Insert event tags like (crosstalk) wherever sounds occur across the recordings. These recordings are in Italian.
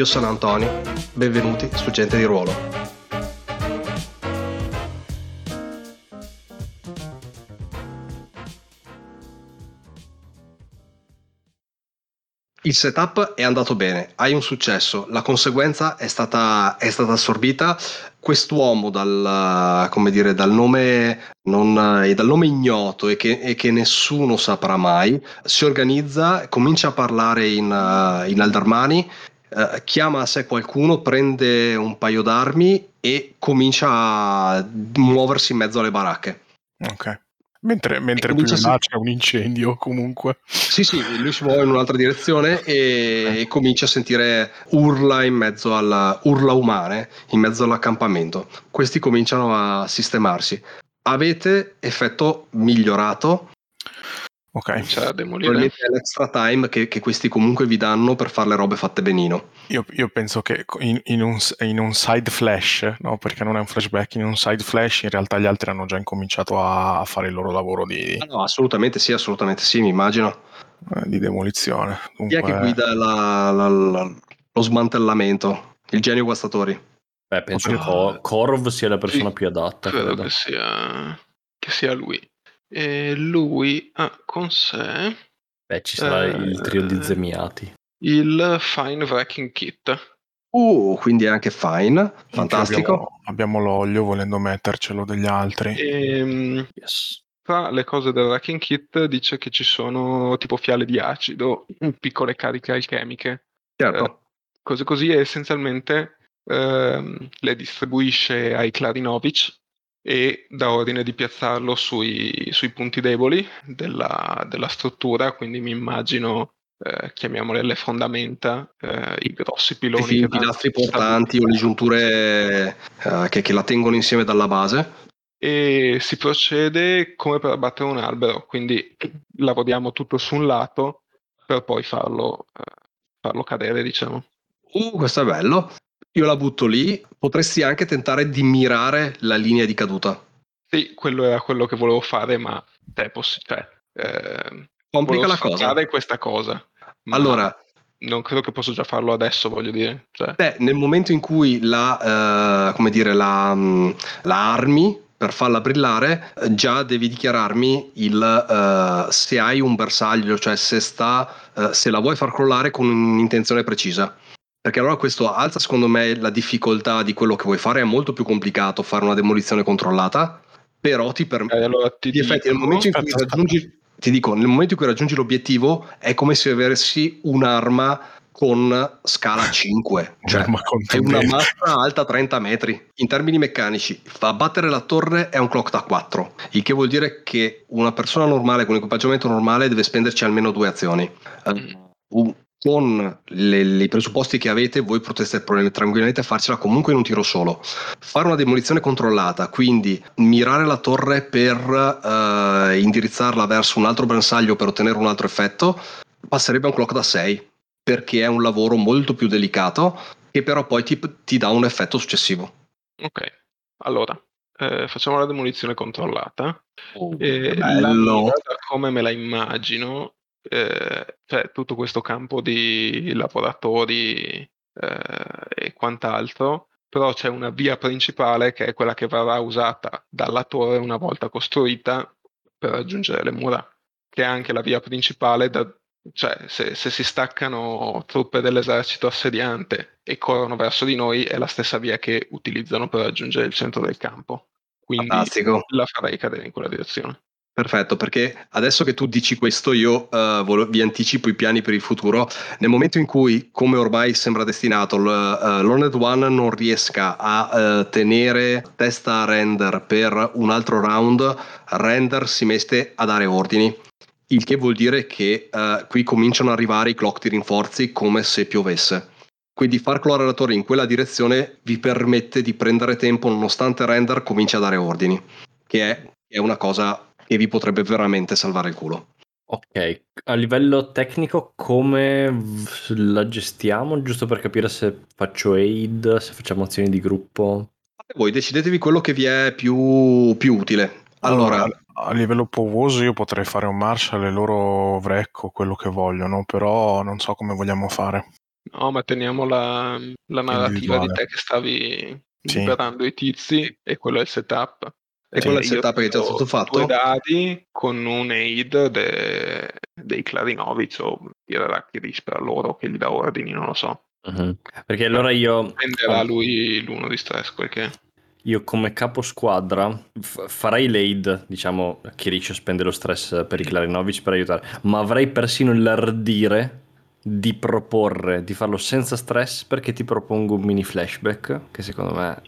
Io sono Antonio, benvenuti su Gente di Ruolo. Il setup è andato bene, hai un successo, la conseguenza è stata, è stata assorbita. Quest'uomo dal, dire, dal, nome, non, dal nome ignoto e che, e che, nessuno saprà mai, si organizza, comincia a parlare in, in Aldarmani eh, chiama a sé qualcuno, prende un paio d'armi e comincia a muoversi in mezzo alle baracche. Ok. Mentre, mentre più in là c'è un incendio comunque. Sì, sì, lui si muove in un'altra direzione e, e comincia a sentire urla in mezzo alla urla umane in mezzo all'accampamento. Questi cominciano a sistemarsi. Avete effetto migliorato Ok. Cioè, a demolire. Probabilmente è l'extra time che, che, questi comunque vi danno per fare le robe fatte benino. Io, io penso che in, in, un, in, un, side flash, no? perché non è un flashback, in un side flash in realtà gli altri hanno già incominciato a, fare il loro lavoro di... Ah, no, assolutamente sì, assolutamente sì, mi immagino. Eh, di demolizione. Dunque... Chi è che guida la, la, la, lo smantellamento? Il genio guastatori. Beh, penso okay. che Cor- Corv sia la persona sì, più adatta. Credo, credo. Che, sia, che sia lui. E lui ha con sé. Beh, ci sarà eh, il trio di zemiati. Il Fine Wrecking Kit. Uh, quindi anche fine, fantastico. Abbiamo, abbiamo, l'olio volendo mettercelo degli altri. E, ehm, yes. Tra le cose del Wrecking Kit dice che ci sono tipo fiale di acido, piccole cariche alchemiche. Certo. Eh, cose così e essenzialmente ehm, le distribuisce ai Klarinovic e dà ordine di piazzarlo sui, sui punti deboli della, della, struttura, quindi mi immagino, eh, chiamiamole le fondamenta, eh, i grossi piloni. Sì, I pilastri portanti o le giunture eh, che, che la tengono insieme dalla base. E si procede come per abbattere un albero, quindi lavoriamo tutto su un lato per poi farlo, eh, farlo cadere, diciamo. Uh, questo è bello. Io la butto lì, potresti anche tentare di mirare la linea di caduta. Sì, quello era quello che volevo fare, ma è possibile. Cioè, eh, Complica la cosa. questa cosa. Allora, non credo che posso già farlo adesso, voglio dire. Cioè. Beh, nel momento in cui la, uh, come dire, la, um, la armi per farla brillare, già devi dichiararmi il uh, se hai un bersaglio, cioè se sta, uh, se la vuoi far crollare con un'intenzione precisa. Perché allora questo alza secondo me la difficoltà di quello che vuoi fare, è molto più complicato fare una demolizione controllata, però ti permette... Eh, allora ti di effetti nel momento in cui raggiungi... Ti dico, nel momento in cui raggiungi l'obiettivo è come se avessi un'arma con scala 5, (laughs) cioè è una massa alta 30 metri. In termini meccanici, abbattere la torre è un clock da 4, il che vuol dire che una persona normale con equipaggiamento normale deve spenderci almeno due azioni. Uh, con i presupposti che avete, voi potreste tranquillamente farcela comunque in un tiro solo. Fare una demolizione controllata, quindi mirare la torre per uh, indirizzarla verso un altro bersaglio per ottenere un altro effetto, passerebbe a un clock da 6, perché è un lavoro molto più delicato, che però poi ti, ti dà un effetto successivo. Ok, allora. Eh, facciamo la demolizione controllata. Oh, e bello. come me la immagino eh, cioè, tutto questo campo di lavoratori eh, e quant'altro, però c'è una via principale che è quella che verrà usata dalla torre una volta costruita per raggiungere le mura, che è anche la via principale da, cioè se, se, si staccano truppe dell'esercito assediante e corrono verso di noi è la stessa via che utilizzano per raggiungere il centro del campo. Quindi Fantastico. la farei cadere in quella direzione. Perfetto, perché adesso che tu dici questo io uh, volo, vi anticipo i piani per il futuro. Nel momento in cui, come ormai sembra destinato, l, uh, l'Hornet One non riesca a uh, tenere testa a render per un altro round, render si mette a dare ordini. Il che vuol dire che qui cominciano ad arrivare i clock di rinforzi come se piovesse. Quindi far coloratori in quella direzione vi permette di prendere tempo nonostante render cominci a dare ordini, che è, è una cosa che vi potrebbe veramente salvare il culo. Ok, a livello tecnico come la gestiamo? Giusto per capire se faccio aid, se facciamo azioni di gruppo. Voi decidetevi quello che vi è più, più utile. Allora, allora, a livello povoso io potrei fare un marshal e loro vrecco quello che vogliono, però non so come vogliamo fare. No, ma teniamo la, la narrativa di te che stavi sì. liberando i tizi e quello è il setup. E quello è il setup che è già stato fatto? Due dadi con un aid de, dei Clarinovic o tirerà che dispera loro che gli dà ordini, non lo so. Uh-huh. Perché allora io... Prenderà lui l'uno di stress perché... Io come capo squadra f- farei l'aid, diciamo, a spendere lo stress per i Clarinovic per aiutare, ma avrei persino l'ardire di proporre di farlo senza stress perché ti propongo un mini flashback che secondo me...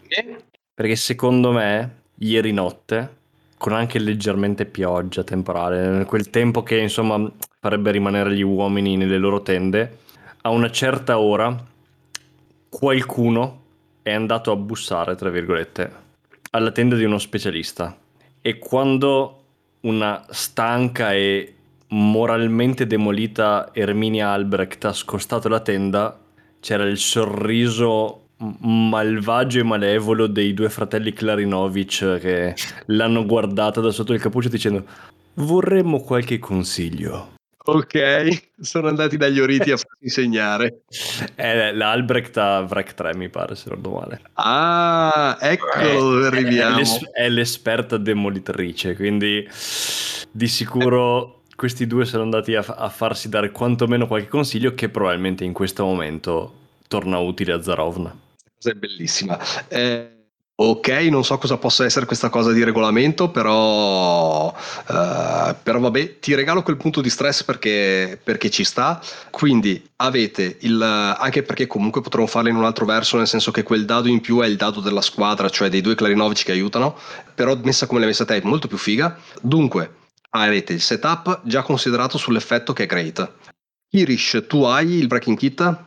Perché secondo me ieri notte, con anche leggermente pioggia temporale, quel tempo che insomma farebbe rimanere gli uomini nelle loro tende, a una certa ora qualcuno è andato a bussare, tra virgolette, alla tenda di uno specialista. E quando una stanca e moralmente demolita Erminia Albrecht ha scostato la tenda, c'era il sorriso malvagio e malevolo dei due fratelli Clarinovic che l'hanno guardata da sotto il cappuccio dicendo vorremmo qualche consiglio. Ok, sono andati dagli oriti a (laughs) farsi insegnare. È l'Albrecht a Vrek 3 mi pare, se non ricordo male. Ah, eccolo dove arriviamo. È, l'es- è l'esperta demolitrice, quindi di sicuro questi due sono andati a, a farsi dare quantomeno qualche consiglio che probabilmente in questo momento torna utile a Zarovna è bellissima. Eh, ok, non so cosa possa essere questa cosa di regolamento, però, uh, però vabbè, ti regalo quel punto di stress perché, perché ci sta. Quindi avete il. anche perché comunque potremmo farlo in un altro verso, nel senso che quel dado in più è il dado della squadra, cioè dei due clarinovici che aiutano, però messa come l'hai messa te è molto più figa. Dunque, avete il setup già considerato sull'effetto che è great. Irish, tu hai il breaking kit?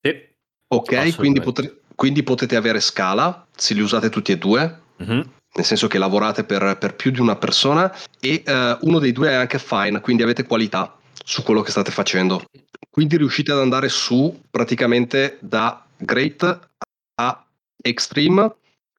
Sì. Ok, quindi potrei quindi potete avere scala se li usate tutti e due, mm-hmm. nel senso che lavorate per, per, più di una persona e uh, uno dei due è anche fine, quindi avete qualità su quello che state facendo. Quindi riuscite ad andare su praticamente da great a extreme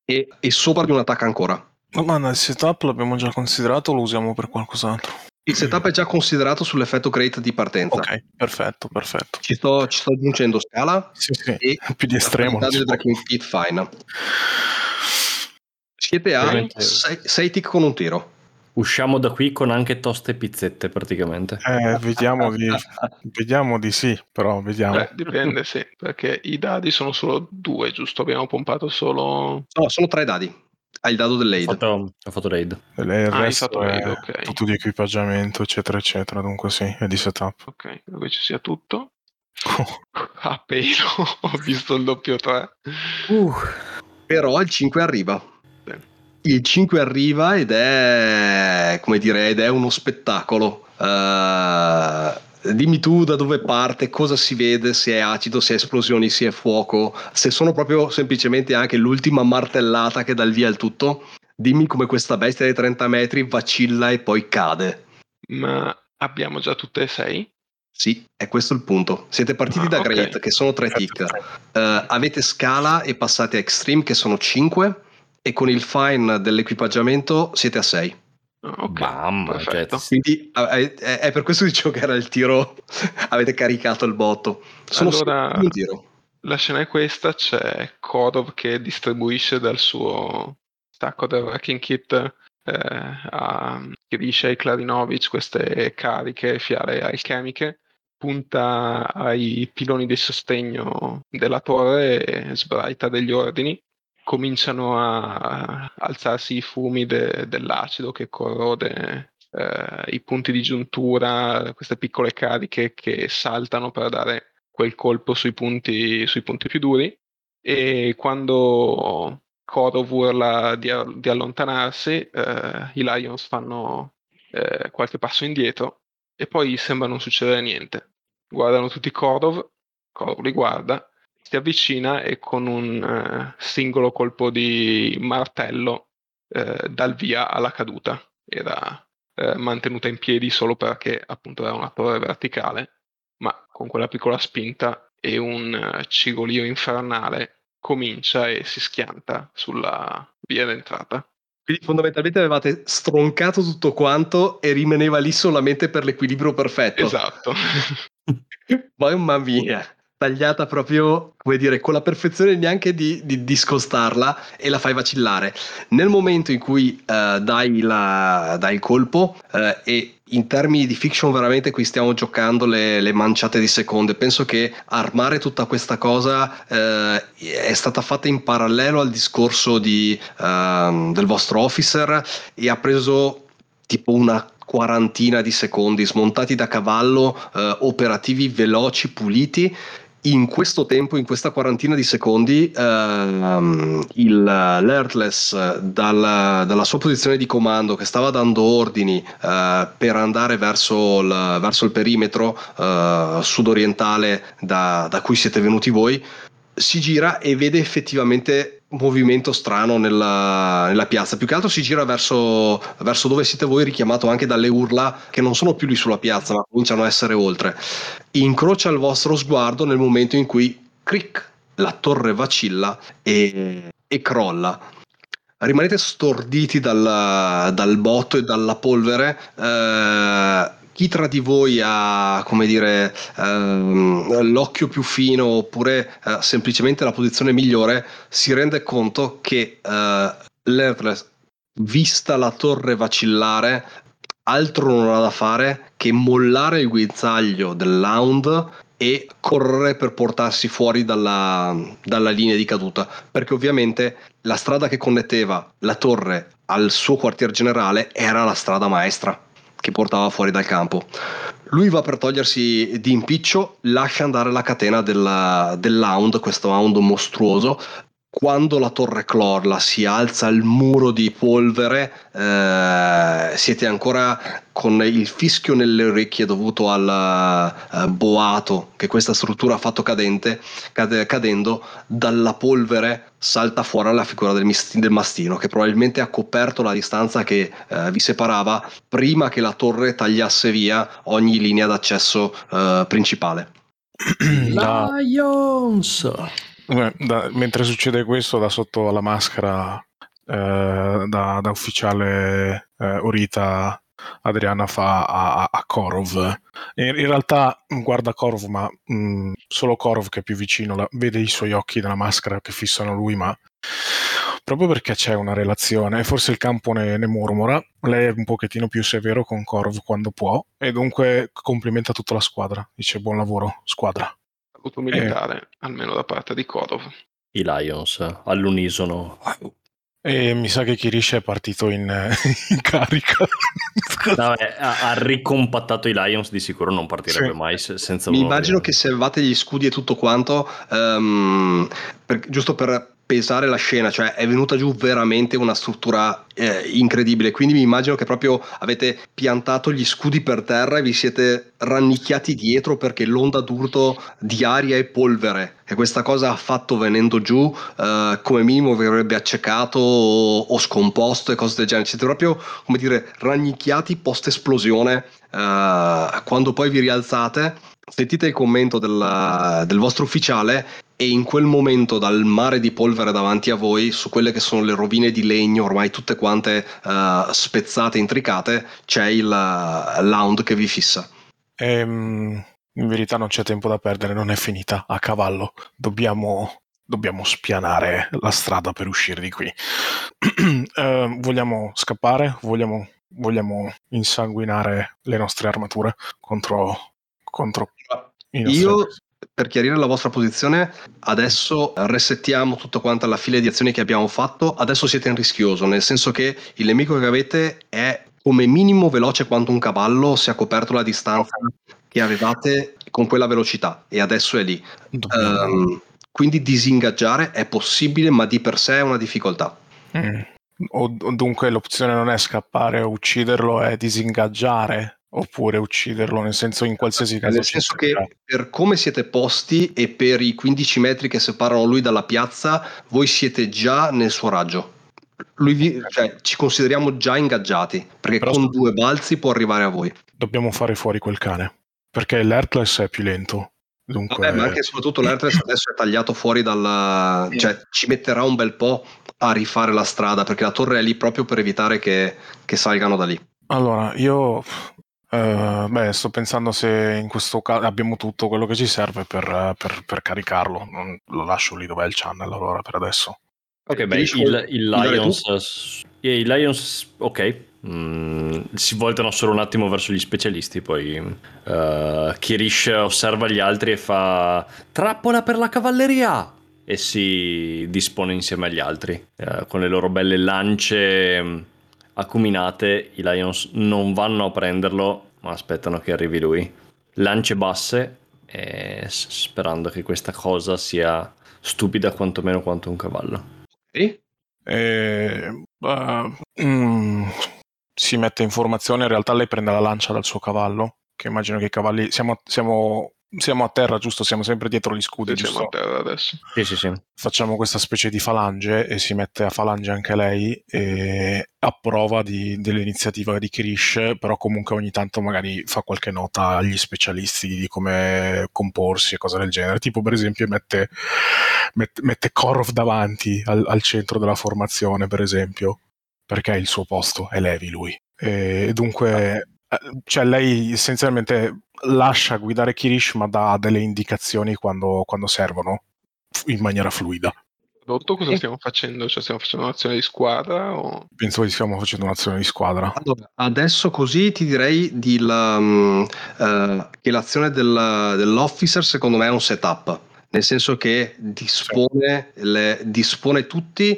e, e sopra di un attacco ancora. Ma il setup l'abbiamo già considerato o lo usiamo per qualcos'altro? Il setup è già considerato sull'effetto crate di partenza. Ok, perfetto, perfetto. Ci sto, ci sto aggiungendo scala sì, sì. e più di estremo. del breaking pit fine. Siete a 6 tick con un tiro. Usciamo da qui con anche toste e pizzette praticamente. Eh, vediamo di, (laughs) vediamo di sì, però vediamo. Beh, dipende, sì, perché i dadi sono solo due, giusto? Abbiamo pompato solo... No, sono tre dadi. Hai il dado dell'aid. Ho fatto, ho fatto l'aid. Il ah, resto è aid, okay. tutto di equipaggiamento, eccetera, eccetera. Dunque sì, è di setup. Ok, dove ci sia tutto. (laughs) Oh. Appena ho visto il doppio 3. Uh. Però il 5 arriva. Il 5 arriva ed è, come dire, ed è uno spettacolo. Uh, dimmi tu da dove parte, cosa si vede, se è acido, se è esplosioni, se è fuoco, se sono proprio semplicemente anche l'ultima martellata che dà il via il tutto. Dimmi come questa bestia dei 30 metri vacilla e poi cade. Ma abbiamo già tutte e sei? Sì, è questo il punto. Siete partiti ah, da okay. Great, che sono 3 tick. Uh, avete scala e passate a Extreme, che sono 5. E con il fine dell'equipaggiamento siete a 6. Ok, Mamma, cioè, quindi è, è, per questo dicevo che era il tiro, (laughs) avete caricato il botto. Sono allora, un tiro. La scena è questa, c'è Korov che distribuisce dal suo stacco del Wrecking Kit eh, a, che dice ai Klarinovic queste cariche fiale alchemiche, punta ai piloni di sostegno della torre e sbraita degli ordini cominciano a alzarsi i fumi de, dell'acido che corrode eh, i punti di giuntura, queste piccole cariche che saltano per dare quel colpo sui punti, sui punti più duri. E quando Korov urla di, di allontanarsi, eh, i Lions fanno eh, qualche passo indietro e poi sembra non succedere niente. Guardano tutti Korov, Korov li guarda si avvicina e con un uh, singolo colpo di martello uh, dal via alla caduta. Era uh, mantenuta in piedi solo perché appunto era una torre verticale, ma con quella piccola spinta e un cigolio infernale comincia e si schianta sulla via d'entrata. Quindi fondamentalmente avevate stroncato tutto quanto e rimaneva lì solamente per l'equilibrio perfetto. Esatto. (laughs) Mamma mia tagliata proprio, come dire, con la perfezione neanche di, di discostarla e la fai vacillare. Nel momento in cui uh, dai, la, dai, il colpo uh, e in termini di fiction veramente qui stiamo giocando le, le manciate di seconde, penso che armare tutta questa cosa uh, è stata fatta in parallelo al discorso di, ehm, del vostro officer e ha preso tipo una quarantina di secondi smontati da cavallo, eh, operativi veloci, puliti in questo tempo, in questa quarantina di secondi, ehm, il, l'Airtless dal, dalla sua posizione di comando che stava dando ordini eh, per andare verso il, verso il perimetro eh, sudorientale da, da cui siete venuti voi, si gira e vede effettivamente movimento strano nella, nella, piazza. Più che altro si gira verso, verso, dove siete voi, richiamato anche dalle urla che non sono più lì sulla piazza, ma cominciano a essere oltre. Incrocia il vostro sguardo nel momento in cui, cric, la torre vacilla e, e crolla. Rimanete storditi dal, dal botto e dalla polvere. Eh, chi tra di voi ha come dire ehm, l'occhio più fino oppure eh, semplicemente la posizione migliore si rende conto che eh, l'Airtless vista la torre vacillare altro non ha da fare che mollare il guinzaglio dell'hound e correre per portarsi fuori dalla, dalla, linea di caduta. Perché ovviamente la strada che connetteva la torre al suo quartier generale era la strada maestra che portava fuori dal campo. Lui va per togliersi di impiccio, lascia andare la catena della, dell'hound, questo hound mostruoso, quando la torre clorla si alza il muro di polvere, eh, siete ancora con il fischio nelle orecchie dovuto al uh, boato che questa struttura ha fatto cadente, cade, cadendo, dalla polvere salta fuori la figura del, del, mastino che probabilmente ha coperto la distanza che uh, vi separava prima che la torre tagliasse via ogni linea d'accesso uh, principale. (clears throat) Lions! Da, mentre succede questo, da sotto alla maschera eh, da, da, ufficiale eh, Orita Adriana fa a, a Korov. In, in, realtà guarda Korov, ma mh, mm, solo Korov che è più vicino la, vede i suoi occhi nella maschera che fissano lui, ma proprio perché c'è una relazione, forse il campo ne, ne, mormora, lei è un pochettino più severo con Korov quando può e dunque complimenta tutta la squadra, dice buon lavoro squadra saluto militare, eh. almeno da parte di Korov. I Lions all'unisono. E mi sa che Kirish è partito in, (laughs) in carica. No, eh, ha, ha, ricompattato i Lions, di sicuro non partirebbe sì. mai senza Mi immagino che se levate gli scudi e tutto quanto, um, per, giusto per pesare la scena, cioè è venuta giù veramente una struttura eh, incredibile, quindi mi immagino che proprio avete piantato gli scudi per terra e vi siete rannicchiati dietro perché l'onda d'urto di aria e polvere. Che questa cosa ha fatto venendo giù eh, come minimo vi avrebbe accecato o, o, scomposto e cose del genere, siete proprio come dire rannicchiati post esplosione eh, quando poi vi rialzate sentite il commento del, del vostro ufficiale e in quel momento dal mare di polvere davanti a voi, su quelle che sono le rovine di legno ormai tutte quante uh, spezzate, intricate, c'è il uh, l'hound che vi fissa. Ehm, in verità non c'è tempo da perdere, non è finita a cavallo. Dobbiamo, dobbiamo spianare la strada per uscire di qui. uh, (clears throat) vogliamo scappare? Vogliamo, vogliamo insanguinare le nostre armature contro, contro io per chiarire la vostra posizione, adesso resettiamo tutto quanto alla fila di azioni che abbiamo fatto. Adesso siete in rischioso, nel senso che il nemico che avete è come minimo veloce quanto un cavallo se ha coperto la distanza che avevate con quella velocità e adesso è lì. Um, quindi disingaggiare è possibile, ma di per sé è una difficoltà. Mm. O, dunque l'opzione non è scappare o ucciderlo, è disingaggiare oppure ucciderlo, nel senso in qualsiasi caso. Nel senso che per come siete posti e per i 15 metri che separano lui dalla piazza, voi siete già nel suo raggio. Vi, cioè, ci consideriamo già ingaggiati, perché Però con due balzi può arrivare a voi. Dobbiamo fare fuori quel cane, perché l'Earthless è più lento. Dunque... Vabbè, ma anche e soprattutto (laughs) l'Earthless adesso è tagliato fuori dal... cioè ci metterà un bel po' a rifare la strada, perché la torre è lì proprio per evitare che, che salgano da lì. Allora, io Uh, beh, sto pensando se in questo caso abbiamo tutto quello che ci serve per, per, per caricarlo. Non, lo lascio lì dov'è il channel allora per adesso. Ok, beh, il, il, Lions, eh, i Lions, ok, mm, si voltano solo un attimo verso gli specialisti, poi uh, Kirish osserva gli altri e fa trappola per la cavalleria e si dispone insieme agli altri uh, con le loro belle lance acuminate. I Lions non vanno a prenderlo, ma aspettano che arrivi lui. Lance basse, sperando che questa cosa sia stupida quantomeno quanto un cavallo. Sì. E, uh, mm, si mette in formazione, in realtà lei prende la lancia dal suo cavallo, che immagino che i cavalli... Siamo, siamo siamo a terra, giusto? Siamo sempre dietro gli scudi, sì, giusto? Siamo a terra adesso. Sì, sì, sì. Facciamo questa specie di falange e si mette a falange anche lei e approva di, dell'iniziativa di Krish, però comunque ogni tanto magari fa qualche nota agli specialisti di come comporsi e cose del genere. Tipo, per esempio, mette, mette, mette Korov davanti al, al centro della formazione, per esempio, perché è il suo posto, è Levi lui. E dunque eh, cioè lei essenzialmente lascia guidare Kirish ma dà delle indicazioni quando, quando servono in maniera fluida. Dotto, cosa stiamo facendo? Cioè, stiamo facendo un'azione di squadra? O... Penso che stiamo facendo un'azione di squadra. Allora, adesso così ti direi di la, um, uh, che l'azione del, dell'officer secondo me è un setup, nel senso che dispone, le, dispone tutti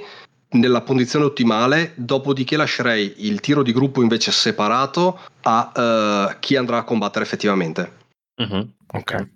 nella condizione ottimale, dopodiché lascerei il tiro di gruppo invece separato a uh, chi andrà a combattere effettivamente. Uh-huh. Ok.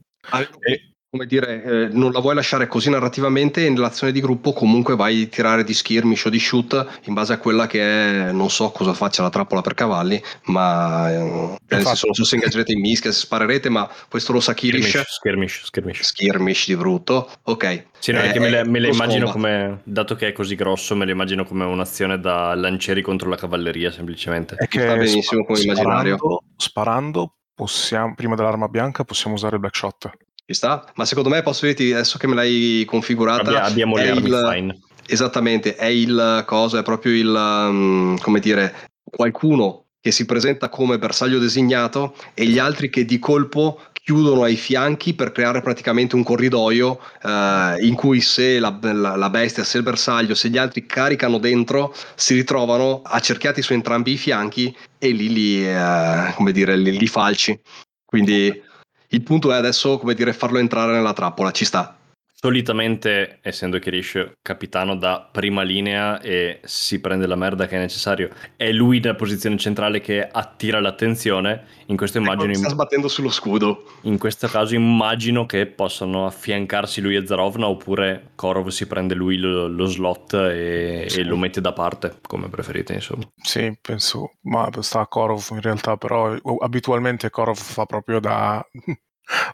E come dire, eh, non la vuoi lasciare così narrativamente e nell'azione di gruppo comunque vai a tirare di skirmish o di shoot in base a quella che è, non so cosa faccia la trappola per cavalli, ma eh, nel senso, non so se ingaggerete in (laughs) mischia, se sparerete, ma questo lo sa Kirish. Skirmish, skirmish. Skirmish di brutto, ok. Sì, no, eh, me le, me le immagino come, dato che è così grosso, me le immagino come un'azione da lancieri contro la cavalleria semplicemente. È che sta benissimo come immaginario. Sparando, possiamo, prima dell'arma bianca possiamo usare il black shot. Ci sta? Ma secondo me posso dirti, adesso che me l'hai configurata... abbiamo le il. Esattamente, è il cosa, è proprio il, um, come dire, qualcuno che si presenta come bersaglio designato e gli altri che di colpo chiudono ai fianchi per creare praticamente un corridoio eh, in cui se la, la, la, bestia, se il bersaglio, se gli altri caricano dentro, si ritrovano accerchiati su entrambi i fianchi e lì li, eh, come dire, li, li falci. Quindi il punto è adesso, come dire, farlo entrare nella trappola, ci sta. Solitamente, essendo Kirish capitano da prima linea e si prende la merda che è necessario, è lui nella posizione centrale che attira l'attenzione. In questo ecco, immagino. Sta sbattendo sullo scudo. In questo caso immagino che possano affiancarsi lui e Zarovna, oppure Korov si prende lui lo, lo slot e, sì. e, lo mette da parte, come preferite, insomma. Sì, penso. Ma sta a Korov in realtà, però abitualmente Korov fa proprio da. (laughs)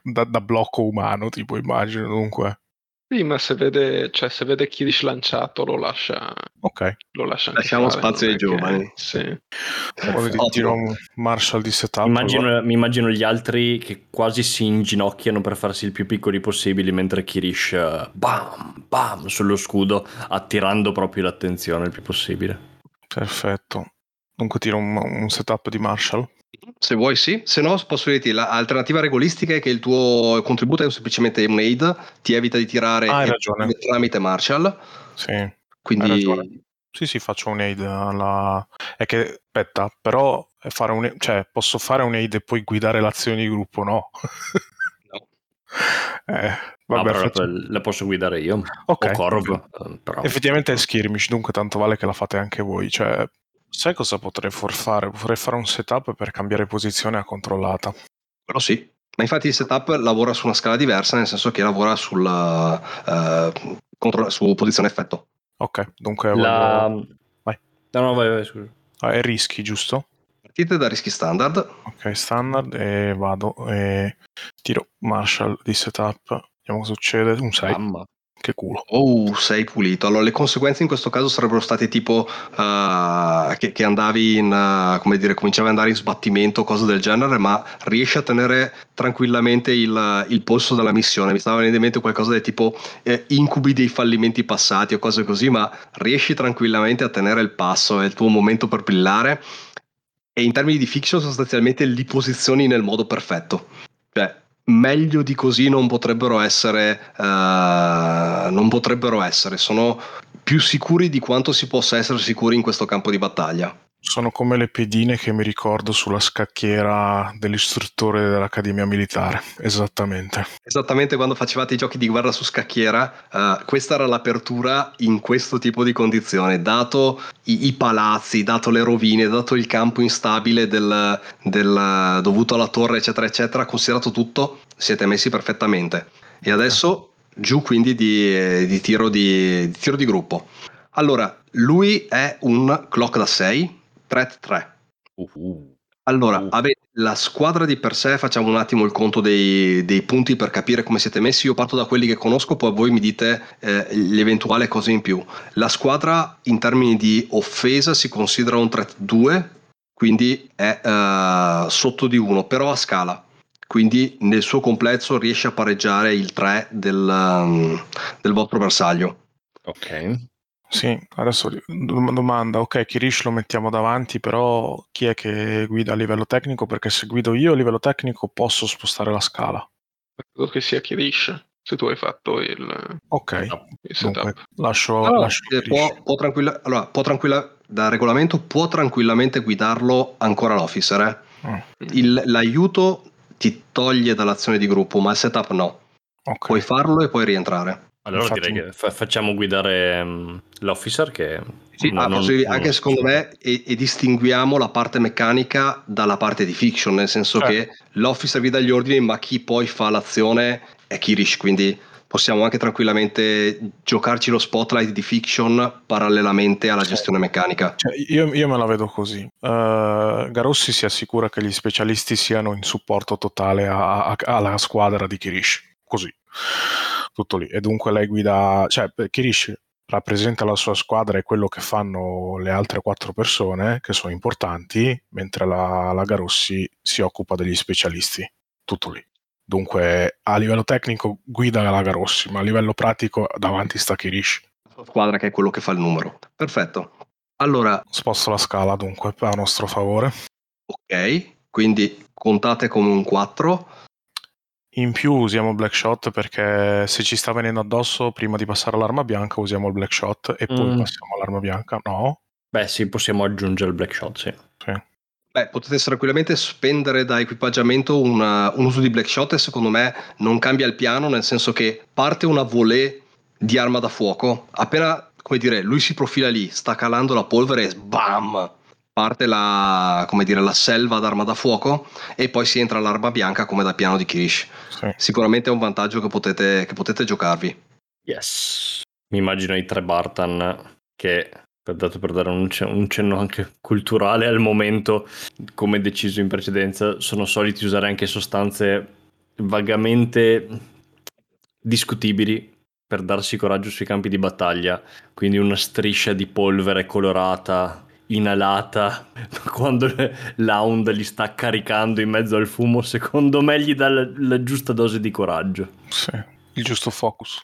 Da, da blocco umano, tipo immagino dunque. Sì, ma se vede, cioè, se vede Kirish lanciato lo lascia. Ok. Lo lascia Lasciamo fare, spazio ai giovani. Sì. tiro un Marshall di setup. Immagino, mi immagino gli altri che quasi si inginocchiano per farsi il più piccoli possibili mentre Kirish eh, bam bam sullo scudo, attirando proprio l'attenzione il più possibile. Perfetto. Dunque tiro un, un setup di Marshall. Se vuoi sì, se no posso dirti l'alternativa regolistica è che il tuo contributo è semplicemente un aid, ti evita di tirare ah, tramite Marshall. Sì. Quindi sì, sì, faccio un aid alla... È che, aspetta, però fare un... cioè, posso fare un aid e poi guidare l'azione di gruppo, no? (laughs) no. eh, vabbè, no, faccio... la posso guidare io. Ok. O Corv, eh, però... Effettivamente è skirmish, dunque tanto vale che la fate anche voi. Cioè, Sai cosa potrei fare? Potrei fare un setup per cambiare posizione a controllata. Però sì. Ma infatti il setup lavora su una scala diversa, nel senso che lavora sulla, uh, contro- su posizione effetto. Ok, dunque... La... Vai. No, no, vai, vai, scusa. Ah, è rischi, giusto? Partite da rischi standard. Ok, standard e vado e tiro Marshall di setup. Vediamo cosa succede. Un 6. Mamma. Che culo. Oh, sei pulito. Allora, le conseguenze in questo caso sarebbero state tipo uh, che, che, andavi in, uh, come dire, cominciavi ad andare in sbattimento, cose del genere, ma riesci a tenere tranquillamente il, il polso della missione. Mi stava venendo in mente qualcosa del tipo eh, incubi dei fallimenti passati o cose così, ma riesci tranquillamente a tenere il passo, è il tuo momento per brillare. E in termini di fiction, sostanzialmente li posizioni nel modo perfetto. Cioè, meglio di così non potrebbero essere, uh, non potrebbero essere, sono più sicuri di quanto si possa essere sicuri in questo campo di battaglia. Sono come le pedine che mi ricordo sulla scacchiera dell'istruttore dell'Accademia Militare, esattamente. Esattamente quando facevate i giochi di guerra su scacchiera, uh, questa era l'apertura in questo tipo di condizioni, dato i, i palazzi, dato le rovine, dato il campo instabile del, del, dovuto alla torre, eccetera, eccetera, considerato tutto, siete messi perfettamente. E adesso giù quindi di, di, tiro, di, di tiro di gruppo. Allora, lui è un clock da 6 threat 3. Uh-huh. Allora, uh. avete la squadra di per sé, facciamo un attimo il conto dei, dei, punti per capire come siete messi. Io parto da quelli che conosco, poi voi mi dite eh, l'eventuale cosa in più. La squadra in termini di offesa si considera un threat 2, quindi è uh, sotto di 1, però a scala. Quindi nel suo complesso riesce a pareggiare il 3 del, um, del vostro bersaglio. Ok. Sì, adesso domanda, ok, Kirish lo mettiamo davanti, però chi è che guida a livello tecnico? Perché se guido io a livello tecnico posso spostare la scala. Credo che sia Kirish, se tu hai fatto il, Ok, il setup. Dunque, lascio, allora, lascio può, può, tranquilla, allora, può tranquilla, da regolamento può tranquillamente guidarlo ancora l'officer. Eh? Mm. Il, l'aiuto ti toglie dall'azione di gruppo, ma il setup no. Okay. Puoi farlo e puoi rientrare. Allora Infatti... direi che fa- facciamo guidare um, l'officer che... Sì, non, non, anche secondo me e, e, distinguiamo la parte meccanica dalla parte di fiction, nel senso eh. che l'officer vi dà gli ordini, ma chi poi fa l'azione è Kirish, quindi possiamo anche tranquillamente giocarci lo spotlight di fiction parallelamente alla gestione meccanica. Cioè, io, io, me la vedo così. Uh, Garossi si assicura che gli specialisti siano in supporto totale a, a, alla squadra di Kirish, così tutto lì. E dunque lei guida, cioè Kirish rappresenta la sua squadra e quello che fanno le altre quattro persone, che sono importanti, mentre la, la Garossi si occupa degli specialisti. Tutto lì. Dunque, a livello tecnico guida la Garossi, ma a livello pratico davanti sta Kirish. La sua squadra che è quello che fa il numero. Perfetto. Allora... Sposto la scala dunque a nostro favore. Ok, quindi contate come un 4 in più usiamo Black Shot perché se ci sta venendo addosso prima di passare all'arma bianca usiamo il Black Shot e poi mm. passiamo all'arma bianca, no? Beh sì, possiamo aggiungere il Black Shot, sì. sì. Beh, potete tranquillamente spendere da equipaggiamento una, un uso di Black Shot e secondo me non cambia il piano, nel senso che parte una volée di arma da fuoco, appena, come dire, lui si profila lì, sta calando la polvere e bam! Parte la, come dire, la selva d'arma da fuoco e poi si entra all'arma bianca come da piano di Kirish. Sì. Sicuramente è un vantaggio che potete, che potete giocarvi. Yes. Mi immagino i tre Bartan che, dato per dare un, un cenno anche culturale al momento, come deciso in precedenza, sono soliti usare anche sostanze vagamente discutibili per darsi coraggio sui campi di battaglia. Quindi una striscia di polvere colorata inalata quando l'hound li sta caricando in mezzo al fumo, secondo me gli dà la, la giusta dose di coraggio. Sì, il giusto focus.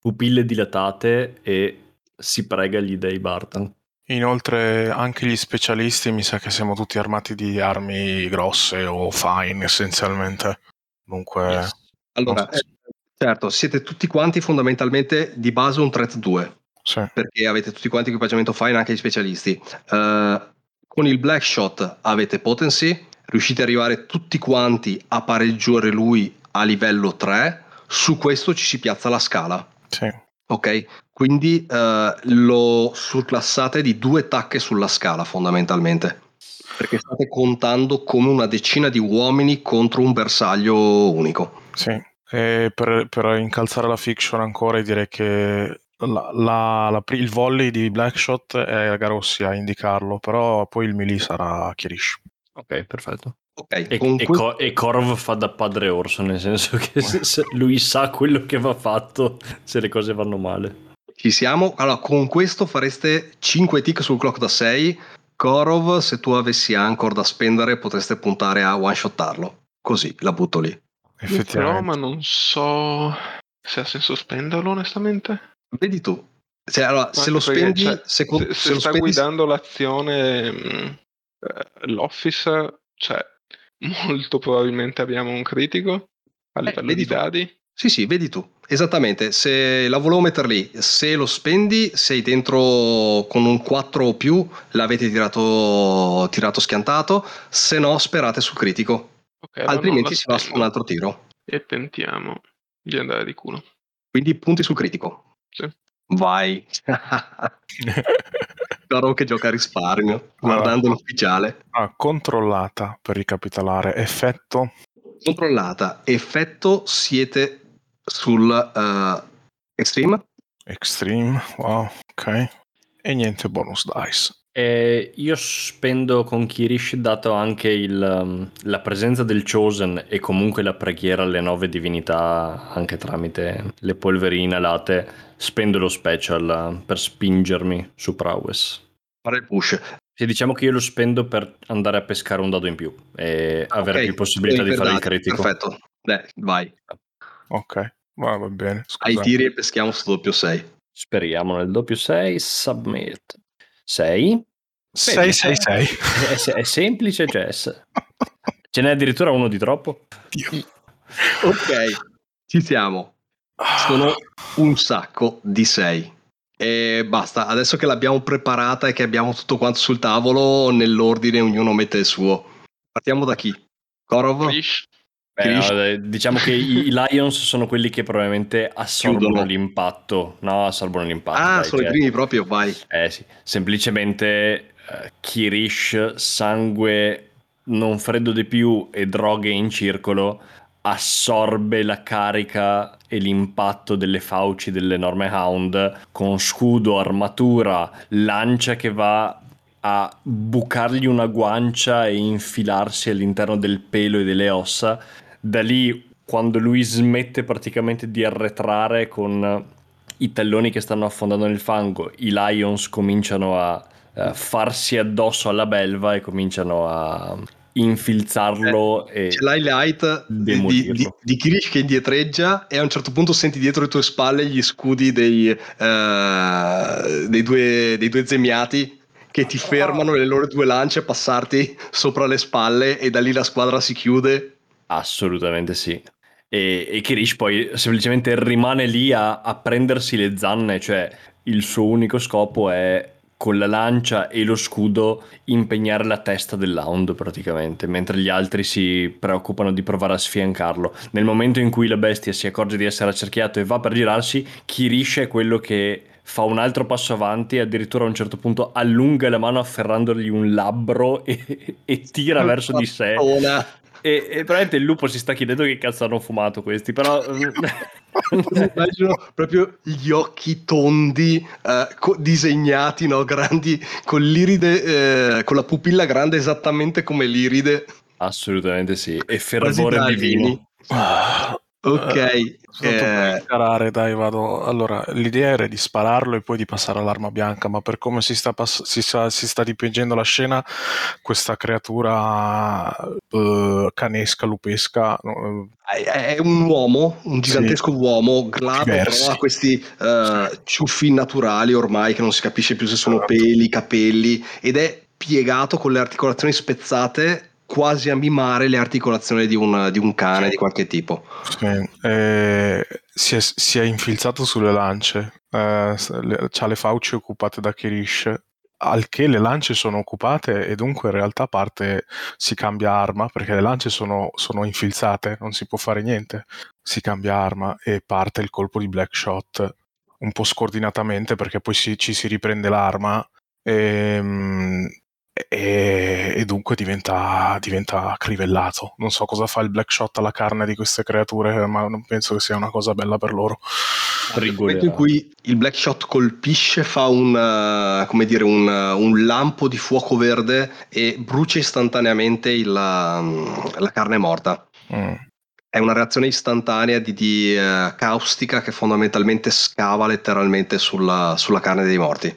Pupille dilatate e si prega gli dei Bartan. Inoltre anche gli specialisti mi sa che siamo tutti armati di armi grosse o fine essenzialmente. Dunque... Yes. Allora, so. eh, certo, siete tutti quanti fondamentalmente di base un threat 2 sì. perché avete tutti quanti equipaggiamento fine anche gli specialisti. Uh, con il Black Shot avete potency, riuscite ad arrivare tutti quanti a pareggiare lui a livello 3, su questo ci si piazza la scala. Sì. Ok, quindi uh, lo surclassate di due tacche sulla scala fondamentalmente. Perché state contando come una decina di uomini contro un bersaglio unico. Sì, e per, per incalzare la fiction ancora direi che la, la, la, il volley di Blackshot è Garossi a indicarlo, però poi il melee sarà Kirish. Ok, perfetto. Okay, e, e, Co- e, Corv fa da padre orso, nel senso che (laughs) se, se lui sa quello che va fatto se le cose vanno male. Ci siamo. Allora, con questo fareste 5 tick sul clock da 6. Korov, se tu avessi Anchor da spendere, potreste puntare a one-shottarlo. Così, la butto lì. Effettivamente. Però, ma non so se ha senso spenderlo, onestamente. Vedi tu. Cioè, allora, se lo spendi... Cioè, se, se, se, se sta spendi... guidando l'azione mh, mm, eh, l'office, cioè, (laughs) molto probabilmente abbiamo un critico a eh, livello di tu. dadi. Sì, sì, vedi tu. Esattamente, se la volevo mettere lì, se lo spendi, sei dentro con un 4 o più, l'avete tirato, tirato schiantato, se no sperate sul critico. Okay, Altrimenti si va su un altro tiro. E tentiamo di andare di culo. Quindi punti sul critico. Sì. Vai. (laughs) Caro che gioca a risparmio, guardando allora, l'ufficiale. Ah, controllata per ricapitolare. Effetto? Controllata. Effetto siete sul uh, Extreme. Extreme, wow, ok. E niente bonus dice. Eh, io spendo con Kirish, dato anche il, um, la presenza del Chosen e comunque la preghiera alle nove divinità, anche tramite le polveri inalate, spendo lo special uh, per spingermi su Prowess. Fare il push. Sì, diciamo che io lo spendo per andare a pescare un dado in più e avere okay. più possibilità di fare dati. il critico. Perfetto, Beh, vai. Ok, va, va bene. Ai tiri e peschiamo su doppio 6. Speriamo nel doppio 6, submit. 6. 6, 6, 6. È, è semplice, Jess. Ce n'è addirittura uno di troppo? Dio. Ok, ci siamo. Sono un sacco di 6. E basta, adesso che l'abbiamo preparata e che abbiamo tutto quanto sul tavolo, nell'ordine ognuno mette il suo. Partiamo da chi? Korov? Krish. Beh, no, diciamo che i Lions sono quelli che probabilmente assorbono Chiudono. l'impatto. No, assorbono l'impatto. Ah, dai, sono i primi proprio, vai. Eh sì, semplicemente uh, Kirish, sangue non freddo di più e droghe in circolo assorbe la carica e l'impatto delle fauci dell'enorme Hound con scudo, armatura, lancia che va a bucargli una guancia e infilarsi all'interno del pelo e delle ossa da lì quando lui smette praticamente di arretrare con i talloni che stanno affondando nel fango, i Lions cominciano a uh, farsi addosso alla belva e cominciano a infilzarlo eh, e c'è l'highlight di, di, di, Kirish che indietreggia e a un certo punto senti dietro le tue spalle gli scudi dei, uh, dei, due, dei due zemiati che ti fermano le loro due lance a passarti sopra le spalle e da lì la squadra si chiude Assolutamente sì. E, e Kirish poi semplicemente rimane lì a, a prendersi le zanne, cioè il suo unico scopo è con la lancia e lo scudo impegnare la testa dell'hound praticamente, mentre gli altri si preoccupano di provare a sfiancarlo. Nel momento in cui la bestia si accorge di essere accerchiato e va per girarsi, Kirish è quello che fa un altro passo avanti e addirittura a un certo punto allunga la mano afferrandogli un labbro e, e tira verso di sé. E, e probabilmente il lupo si sta chiedendo che cazzo hanno fumato questi, però... (laughs) immagino proprio gli occhi tondi, eh, co- disegnati, no? grandi, con l'iride, eh, con la pupilla grande esattamente come l'iride. Assolutamente sì, e fervore divino. Ah, ok, eh... Sparare, dai, vado. Allora, l'idea era di spararlo e poi di passare all'arma bianca, ma per come si sta, pass- si sta, si sta dipingendo la scena, questa creatura uh, canesca, lupesca. Uh, è, un uomo, un gigantesco sì. uomo, glato, però ha questi uh, ciuffi naturali ormai che non si capisce più se sono esatto. peli, capelli, ed è piegato con le articolazioni spezzate quasi a mimare le articolazioni di un, di un cane di qualche tipo. Sì. Eh, si, è, si, è, infilzato sulle lance, eh, ha le fauci occupate da Kirish, al che le lance sono occupate e dunque in realtà parte, si cambia arma perché le lance sono, sono infilzate, non si può fare niente, si cambia arma e parte il colpo di Black Shot un po' scordinatamente perché poi si, ci si riprende l'arma e, ehm, e, e dunque diventa, diventa, crivellato. Non so cosa fa il black shot alla carne di queste creature, ma non penso che sia una cosa bella per loro. Nel momento in cui il Black Shot colpisce, fa un, uh, come dire, un, uh, un, lampo di fuoco verde e brucia istantaneamente il, uh, la carne morta. Mm. È una reazione istantanea di, di uh, caustica che fondamentalmente scava letteralmente sulla, sulla carne dei morti.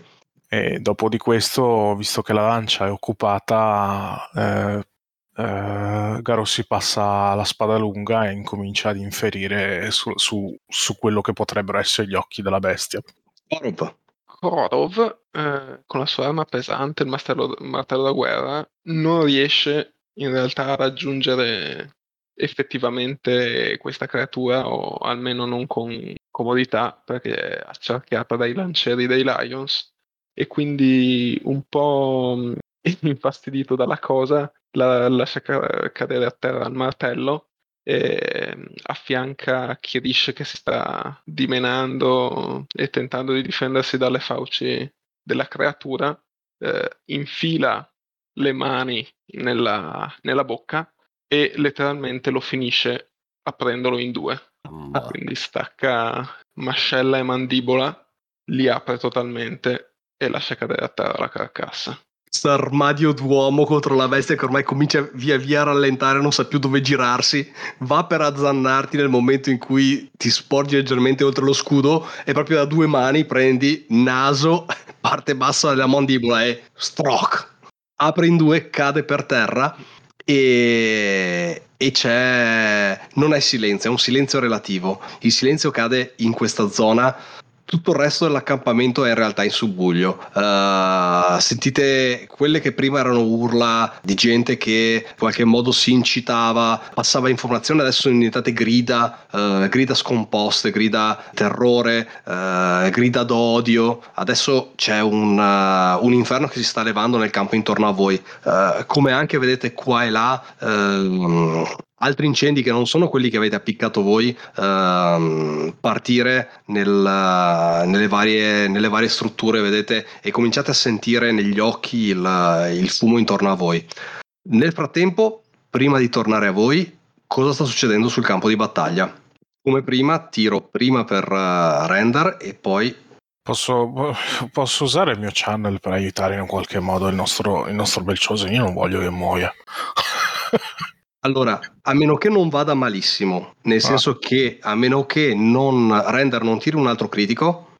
E dopo di questo, visto che la lancia è occupata, eh, eh, Garo si passa la spada lunga e incomincia ad inferire su, su, su quello che potrebbero essere gli occhi della bestia. Korov, Korov eh, con la sua arma pesante, il martello, il martello da guerra, non riesce in realtà a raggiungere effettivamente questa creatura o almeno non con comodità perché è accerchiata dai lancieri dei Lions e quindi un po' (laughs) infastidito dalla cosa la lascia cadere a terra il martello e affianca Kirish che si sta dimenando e tentando di difendersi dalle fauci della creatura, eh, infila le mani nella, nella, bocca e letteralmente lo finisce aprendolo in due. Ah. Quindi stacca mascella e mandibola, li apre totalmente e lascia cadere a terra la carcassa questo armadio d'uomo contro la bestia che ormai comincia via via a rallentare, non sa più dove girarsi, va per azzannarti nel momento in cui ti sporgi leggermente oltre lo scudo e proprio da due mani prendi naso, (laughs) parte bassa della mandibola e stroke. Apre in due, cade per terra e, e c'è... non è silenzio, è un silenzio relativo. Il silenzio cade in questa zona tutto il resto dell'accampamento è in realtà in subbuglio. Uh, sentite quelle che prima erano urla di gente che in qualche modo si incitava, passava informazioni, adesso sono diventate grida, uh, grida scomposte, grida terrore, uh, grida d'odio. Adesso c'è un, un, inferno che si sta levando nel campo intorno a voi. come anche vedete qua e là ehm, altri incendi che non sono quelli che avete appiccato voi ehm, partire nel, nelle, varie, nelle, varie, strutture, vedete, e cominciate a sentire negli occhi il, il, fumo intorno a voi. Nel frattempo, prima di tornare a voi, cosa sta succedendo sul campo di battaglia? Come prima, tiro prima per uh, render e poi Posso, (laughs) posso, usare il mio channel per aiutare in qualche modo il nostro, il nostro Belcioso? Io non voglio che muoia. (laughs) Allora, a meno che non vada malissimo, nel ah. senso che a meno che non Render non tiri un altro critico,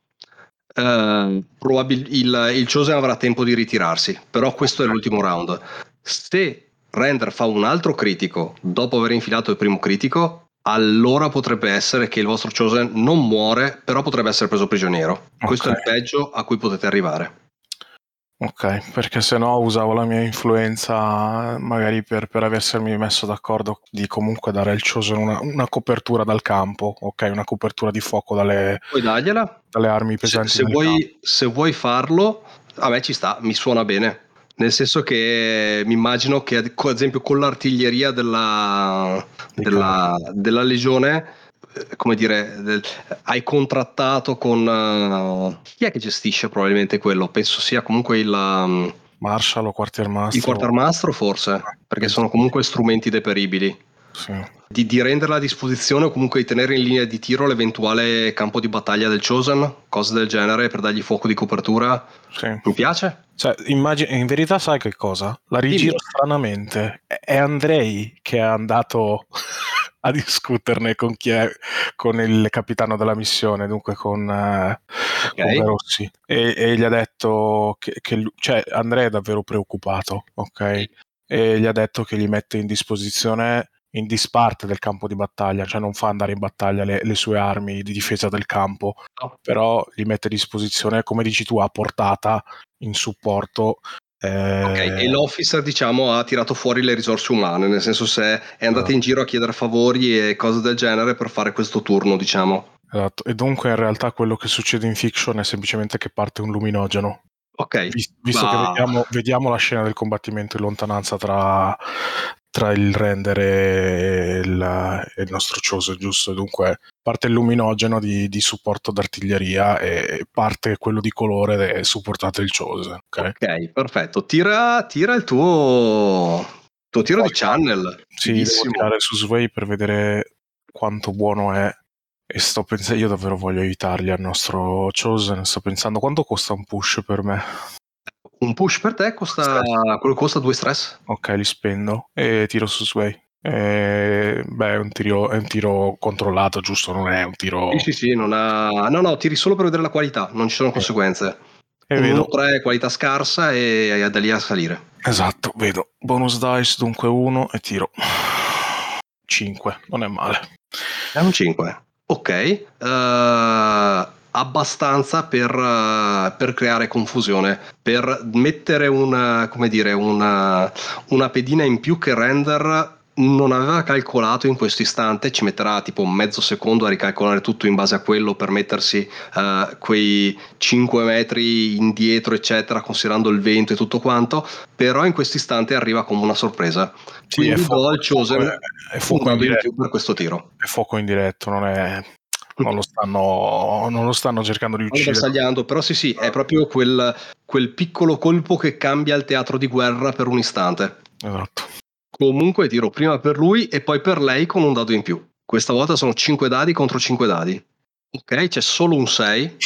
eh, probabil- il, il Chosen avrà tempo di ritirarsi, però questo è l'ultimo round. Se Render fa un altro critico dopo aver infilato il primo critico, allora potrebbe essere che il vostro Chosen non muore, però potrebbe essere preso prigioniero. Okay. Questo è il peggio a cui potete arrivare. Ok, perché se no usavo la mia influenza magari per, per avermi messo d'accordo di comunque dare al Chosen una, una, copertura dal campo, ok, una copertura di fuoco dalle, dalle armi pesanti. Se, se, vuoi, se vuoi farlo, a me ci sta, mi suona bene. Nel senso che mi immagino che ad esempio con l'artiglieria della, della, della legione come dire, hai contrattato con... Uh, chi è che gestisce probabilmente quello? Penso sia comunque il... Um, Marshall o quartiermastro. Il quartiermastro forse, perché sono comunque strumenti deperibili. Sì. Di, di renderla a disposizione o comunque di tenere in linea di tiro l'eventuale campo di battaglia del Chosen, cose del genere per dargli fuoco di copertura. Sì. Mi piace? Cioè, immagine, in verità sai che cosa? La rigiro Dimmi. stranamente. È Andrei che è andato a discuterne con chi è con il capitano della missione, dunque con, eh, okay. con Rossi. E, e, gli ha detto che, che cioè, Andrea è davvero preoccupato, ok? E gli ha detto che gli mette in disposizione in disparte del campo di battaglia, cioè non fa andare in battaglia le, le sue armi di difesa del campo, no. però gli mette a disposizione, come dici tu, a portata in supporto eh... Ok, e l'officer diciamo ha tirato fuori le risorse umane, nel senso se è andata in giro a chiedere favori e cose del genere per fare questo turno, diciamo. Esatto, e dunque in realtà quello che succede in fiction è semplicemente che parte un luminogeno. Ok. Vis- visto ma... che vediamo, vediamo, la scena del combattimento in lontananza tra, tra il render e il, e il nostro chose, giusto? Dunque parte il luminogeno di, di, supporto d'artiglieria e parte quello di colore e supportato il chose. Ok, okay perfetto. Tira, tira, il tuo, tuo tiro Poi, di channel. Sì, devo tirare su Sway per vedere quanto buono è e sto pensando, io davvero voglio aiutarli al nostro Chosen, sto pensando quanto costa un push per me? Un push per te costa, quello costa due stress. Ok, li spendo e tiro su Sway. Eh, beh, è un, tiro, è un tiro controllato, giusto? Non è un tiro. Sì, sì, sì, non ha. No, no, tiri solo per vedere la qualità, non ci sono conseguenze. E vedo 3 qualità scarsa e da lì a salire. Esatto, vedo. Bonus dice, dunque 1 e tiro. 5, non è male. È un 5. Ok. Uh, abbastanza per, uh, per, creare confusione, per mettere una, come dire, una, una pedina in più che render non aveva calcolato in questo istante, ci metterà tipo mezzo secondo a ricalcolare tutto in base a quello per mettersi uh, quei 5 metri indietro, eccetera, considerando il vento e tutto quanto, però in questo istante arriva come una sorpresa. Sì, Quindi do al Chosen è, fuoco in diretto per questo tiro. È fuoco indiretto, non è non lo stanno, non lo stanno cercando di uccidere. però sì, sì, è proprio quel, quel piccolo colpo che cambia il teatro di guerra per un istante. Esatto. Comunque tiro prima per lui e poi per lei con un dado in più. Questa volta sono 5 dadi contro 5 dadi. Ok, c'è solo un 6.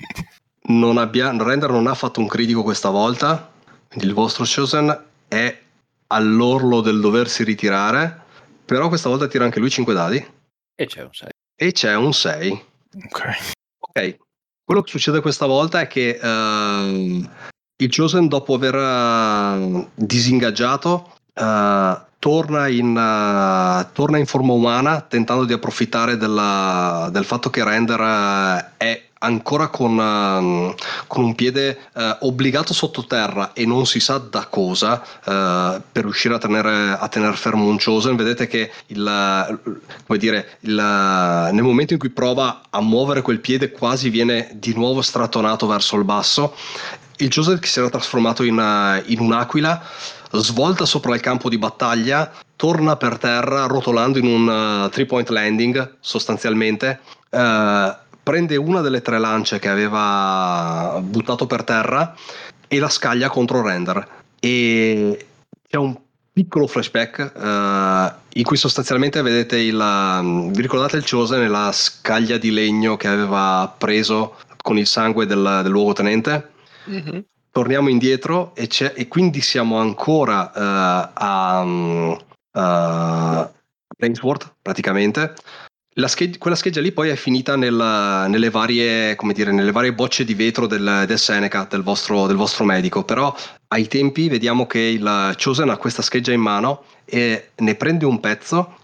(laughs) non abbia, Render non ha fatto un critico questa volta. Quindi il vostro Chosen è all'orlo del doversi ritirare. Però questa volta tira anche lui 5 dadi. E c'è un 6. E c'è un 6. Ok. Ok. Quello che succede questa volta è che uh, il Chosen, dopo aver uh, disingaggiato, Uh, torna, in, uh, torna, in, forma umana tentando di approfittare della, del fatto che Render è ancora con, con un piede obbligato sottoterra e non si sa da cosa per riuscire a tenere, a tenere fermo un Chosen vedete che il, come dire, il, nel momento in cui prova a muovere quel piede quasi viene di nuovo stratonato verso il basso. Il Chosen che si era trasformato in, in un'aquila svolta sopra il campo di battaglia, torna per terra rotolando in un uh, three point landing sostanzialmente, uh, prende una delle tre lance che aveva buttato per terra e la scaglia contro Render. E c'è un piccolo flashback uh, in cui sostanzialmente vedete il... Um, vi ricordate il Chose nella scaglia di legno che aveva preso con il sangue del, del luogotenente? Mm-hmm torniamo indietro e, e, quindi siamo ancora uh, a um, uh, Plainsworth praticamente. Scheggia, quella scheggia lì poi è finita nel, nelle, varie, dire, nelle, varie, bocce di vetro del, del Seneca, del vostro, del vostro, medico, però ai tempi vediamo che il Chosen ha questa scheggia in mano e ne prende un pezzo.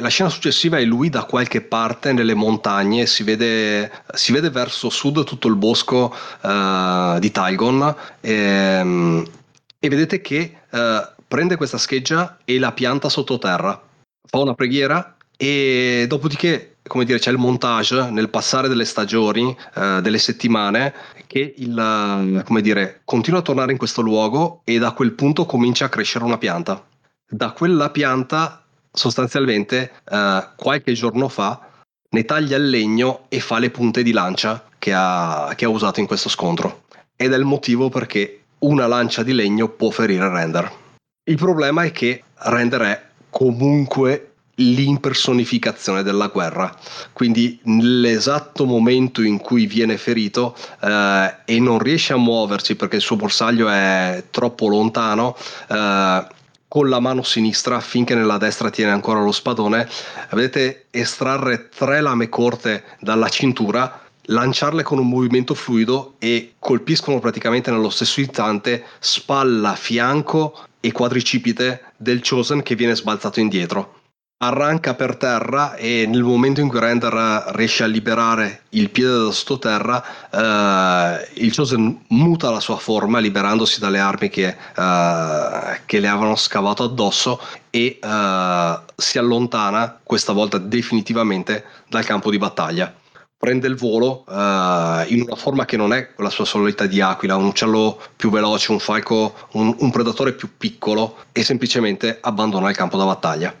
La scena successiva è lui da qualche parte nelle montagne, si vede, si vede verso sud tutto il bosco uh, di Tygon e, ehm, e vedete che uh, prende questa scheggia e la pianta sottoterra, fa una preghiera e dopodiché come dire, c'è il montage nel passare delle stagioni, uh, delle settimane, che il, come dire, continua a tornare in questo luogo e da quel punto comincia a crescere una pianta. Da quella pianta sostanzialmente eh, qualche giorno fa ne taglia il legno e fa le punte di lancia che ha, che ha usato in questo scontro. Ed è il motivo perché una lancia di legno può ferire Render. Il problema è che Render è comunque l'impersonificazione della guerra. Quindi nell'esatto momento in cui viene ferito eh, e non riesce a muoversi perché il suo borsaglio è troppo lontano, eh, con la mano sinistra finché nella destra tiene ancora lo spadone, vedete estrarre tre lame corte dalla cintura, lanciarle con un movimento fluido e colpiscono praticamente nello stesso istante spalla, fianco e quadricipite del Chosen che viene sbalzato indietro arranca per terra e nel momento in cui Render riesce a liberare il piede da sottoterra eh, il Chosen muta la sua forma liberandosi dalle armi che, eh, che le avevano scavato addosso e eh, si allontana questa volta definitivamente dal campo di battaglia. Prende il volo uh, in una forma che non è la sua solita di aquila, un uccello più veloce, un falco, un, un predatore più piccolo e semplicemente abbandona il campo da battaglia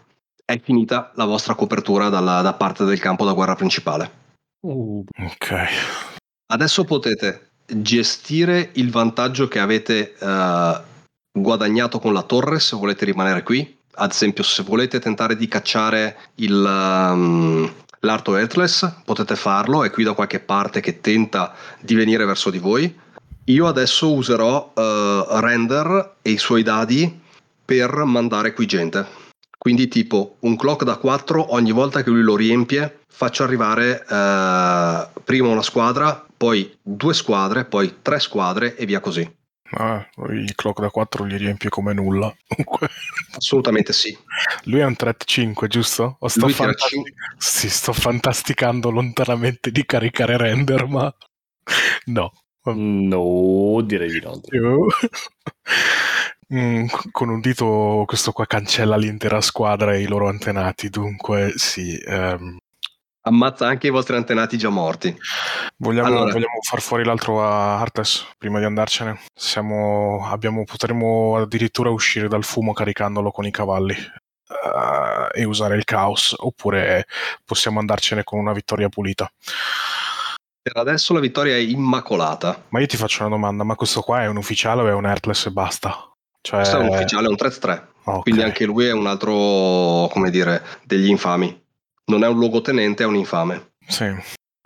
è finita la vostra copertura dalla, da parte del campo da guerra principale. Uh. Ok. Adesso potete gestire il vantaggio che avete uh, guadagnato con la torre se volete rimanere qui. Ad esempio, se volete tentare di cacciare il, um, l'arto Heartless, potete farlo, è qui da qualche parte che tenta di venire verso di voi. Io adesso userò uh, Render e i suoi dadi per mandare qui gente. Quindi tipo un clock da 4 ogni volta che lui lo riempie faccio arrivare uh, prima una squadra, poi due squadre, poi tre squadre e via così. Ah, il clock da 4 li riempie come nulla. Assolutamente sì. Lui è un threat 5, giusto? O sto, fantasti- sì, sto fantasticando lontanamente di caricare render, ma no. No, direi di no. Mm, con un dito questo qua cancella l'intera squadra e i loro antenati, dunque sì. Um, ammazza anche i vostri antenati già morti. Vogliamo, allora. vogliamo far fuori l'altro a Artes prima di andarcene? Siamo, abbiamo, potremmo addirittura uscire dal fumo caricandolo con i cavalli uh, e usare il caos, oppure possiamo andarcene con una vittoria pulita. Per adesso la vittoria è immacolata. Ma io ti faccio una domanda, ma questo qua è un ufficiale o è un Heartless e basta? Cioè... Questo è un ufficiale, è un 3-3. Okay. Quindi anche lui è un altro, come dire, degli infami non è un luogotenente, è un infame. Sì.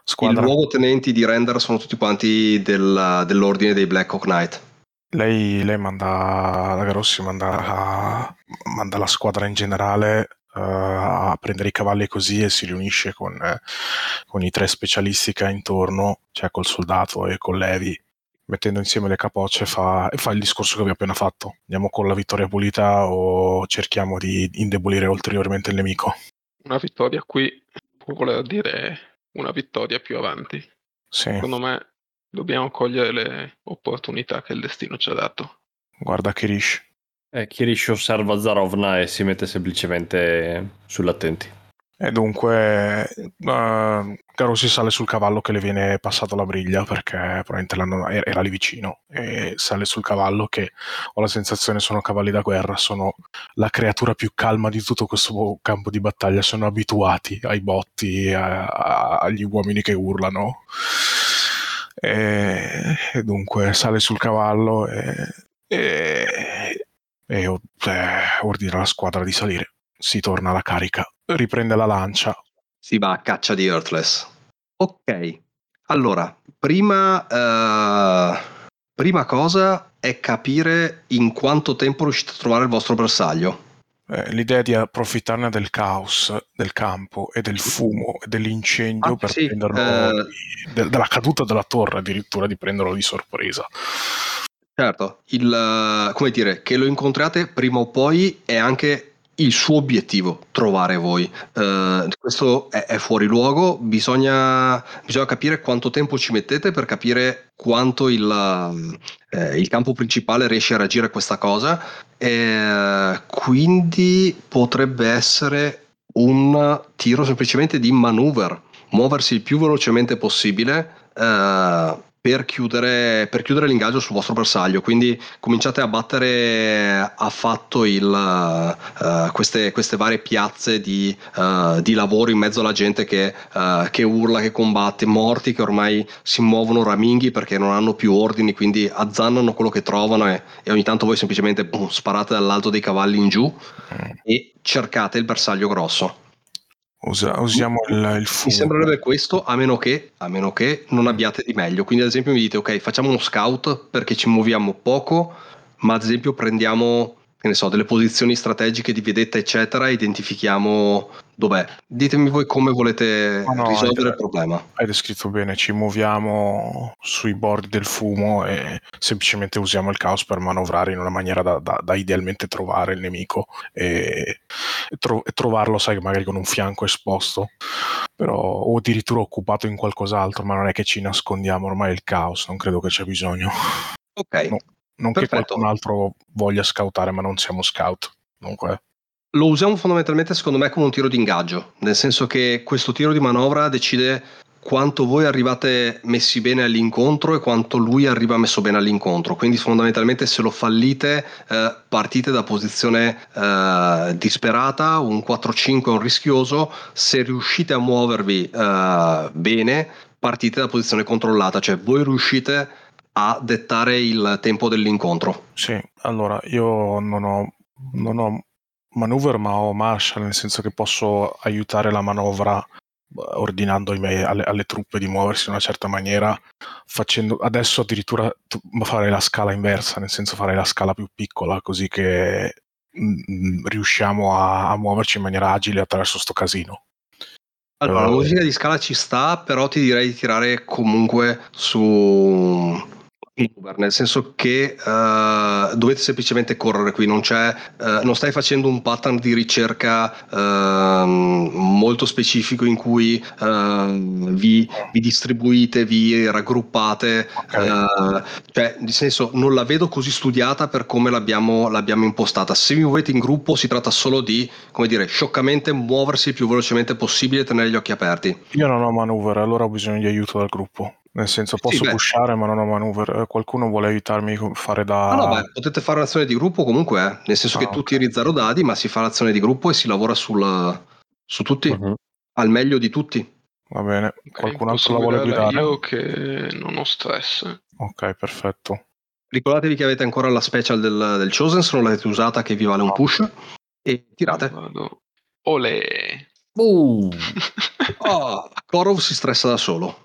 Squadra. I luogotenenti di Render sono tutti quanti del, dell'ordine dei Black Hawk Knight. Lei, lei manda, la Garossi manda, manda la squadra in generale uh, a prendere i cavalli così e si riunisce con, eh, con, i tre specialisti che ha intorno, cioè col soldato e con Levi, mettendo insieme le capocce fa, fa il discorso che vi ho appena fatto. Andiamo con la vittoria pulita o cerchiamo di indebolire ulteriormente il nemico? una vittoria qui può voler dire una vittoria più avanti. Sì. Secondo me dobbiamo cogliere le opportunità che il destino ci ha dato. Guarda Kirish. Eh, Kirish osserva Zarovna e si mette semplicemente sull'attenti. E dunque uh, Garo si sale sul cavallo che le viene passato la briglia perché probabilmente era lì vicino e sale sul cavallo che ho la sensazione sono cavalli da guerra, sono la creatura più calma di tutto questo campo di battaglia, sono abituati ai botti, a, a, agli uomini che urlano. E, e, dunque sale sul cavallo e, e, e eh, ordina alla squadra di salire. Si torna alla carica riprende la lancia. Si va a caccia di Earthless. Ok, allora, prima, uh, prima cosa è capire in quanto tempo riuscite a trovare il vostro bersaglio. Eh, l'idea di approfittarne del caos del campo e del fumo e dell'incendio ah, per sì, prenderlo eh... de- della caduta della torre addirittura di prenderlo di sorpresa certo il, come dire che lo incontrate prima o poi è anche il suo obiettivo, trovare voi. Uh, questo è, è, fuori luogo, bisogna, bisogna, capire quanto tempo ci mettete per capire quanto il, eh, il campo principale riesce a reagire a questa cosa. E, quindi potrebbe essere un tiro semplicemente di maneuver, muoversi il più velocemente possibile. Uh, per chiudere, per chiudere, l'ingaggio sul vostro bersaglio. Quindi cominciate a battere affatto il, uh, queste, queste, varie piazze di, uh, di, lavoro in mezzo alla gente che, uh, che, urla, che combatte, morti che ormai si muovono raminghi perché non hanno più ordini, quindi azzannano quello che trovano e, e ogni tanto voi semplicemente boom, sparate dall'alto dei cavalli in giù mm. e cercate il bersaglio grosso. Usa, usiamo il, il fumo. Mi sembrerebbe questo, a meno, che, a meno che non abbiate di meglio. Quindi, ad esempio, mi dite: Ok, facciamo uno scout perché ci muoviamo poco, ma ad esempio prendiamo che ne so, delle posizioni strategiche di vedetta, eccetera, identifichiamo dov'è. Ditemi voi come volete no, risolvere il problema. Hai descritto bene, ci muoviamo sui bordi del fumo e semplicemente usiamo il caos per manovrare in una maniera da, da, da idealmente trovare il nemico e, e, tro- e, trovarlo, sai, magari con un fianco esposto, però o addirittura occupato in qualcos'altro, ma non è che ci nascondiamo ormai il caos, non credo che c'è bisogno. Ok. No. Non Perfetto. che qualcun altro voglia scoutare, ma non siamo scout. Comunque. Lo usiamo fondamentalmente, secondo me, come un tiro di ingaggio, nel senso che questo tiro di manovra decide quanto voi arrivate messi bene all'incontro e quanto lui arriva messo bene all'incontro. Quindi fondamentalmente se lo fallite eh, partite da posizione eh, disperata, un 4-5 è un rischioso, se riuscite a muovervi eh, bene partite da posizione controllata, cioè voi riuscite a dettare il tempo dell'incontro. Sì, allora io non ho, non ho maneuver ma ho marshal, nel senso che posso aiutare la manovra ordinando miei, alle, alle, truppe di muoversi in una certa maniera, facendo adesso addirittura fare la scala inversa, nel senso fare la scala più piccola, così che mh, mm, riusciamo a, a, muoverci in maniera agile attraverso sto casino. Allora, uh, la modifica di scala ci sta, però ti direi di tirare comunque su Uber, nel senso che uh, dovete semplicemente correre qui, non, uh, non, stai facendo un pattern di ricerca uh, molto specifico in cui vi, vi, distribuite, vi raggruppate, okay. cioè nel senso non la vedo così studiata per come l'abbiamo, l'abbiamo, impostata. Se vi muovete in gruppo si tratta solo di, come dire, scioccamente muoversi il più velocemente possibile e tenere gli occhi aperti. Io non ho maneuver, allora ho bisogno di aiuto dal gruppo. Nel senso, posso sì, pushare, ma non ho maneuver. Eh, qualcuno vuole aiutarmi a fare da. No, no, beh, potete fare un'azione di gruppo comunque, eh. nel senso ah, che tu okay. tiri zero dadi, ma si fa l'azione di gruppo e si lavora sul, su tutti, uh-huh. al meglio di tutti. Va bene, qualcun altro la vuole guidare? Io che non ho stress. Ok, perfetto. Ricordatevi che avete ancora la special del, del Chosen, se non l'avete usata, che vi vale un push. E tirate. Vado. Ole. Uh. oh, (laughs) Korov si stressa da solo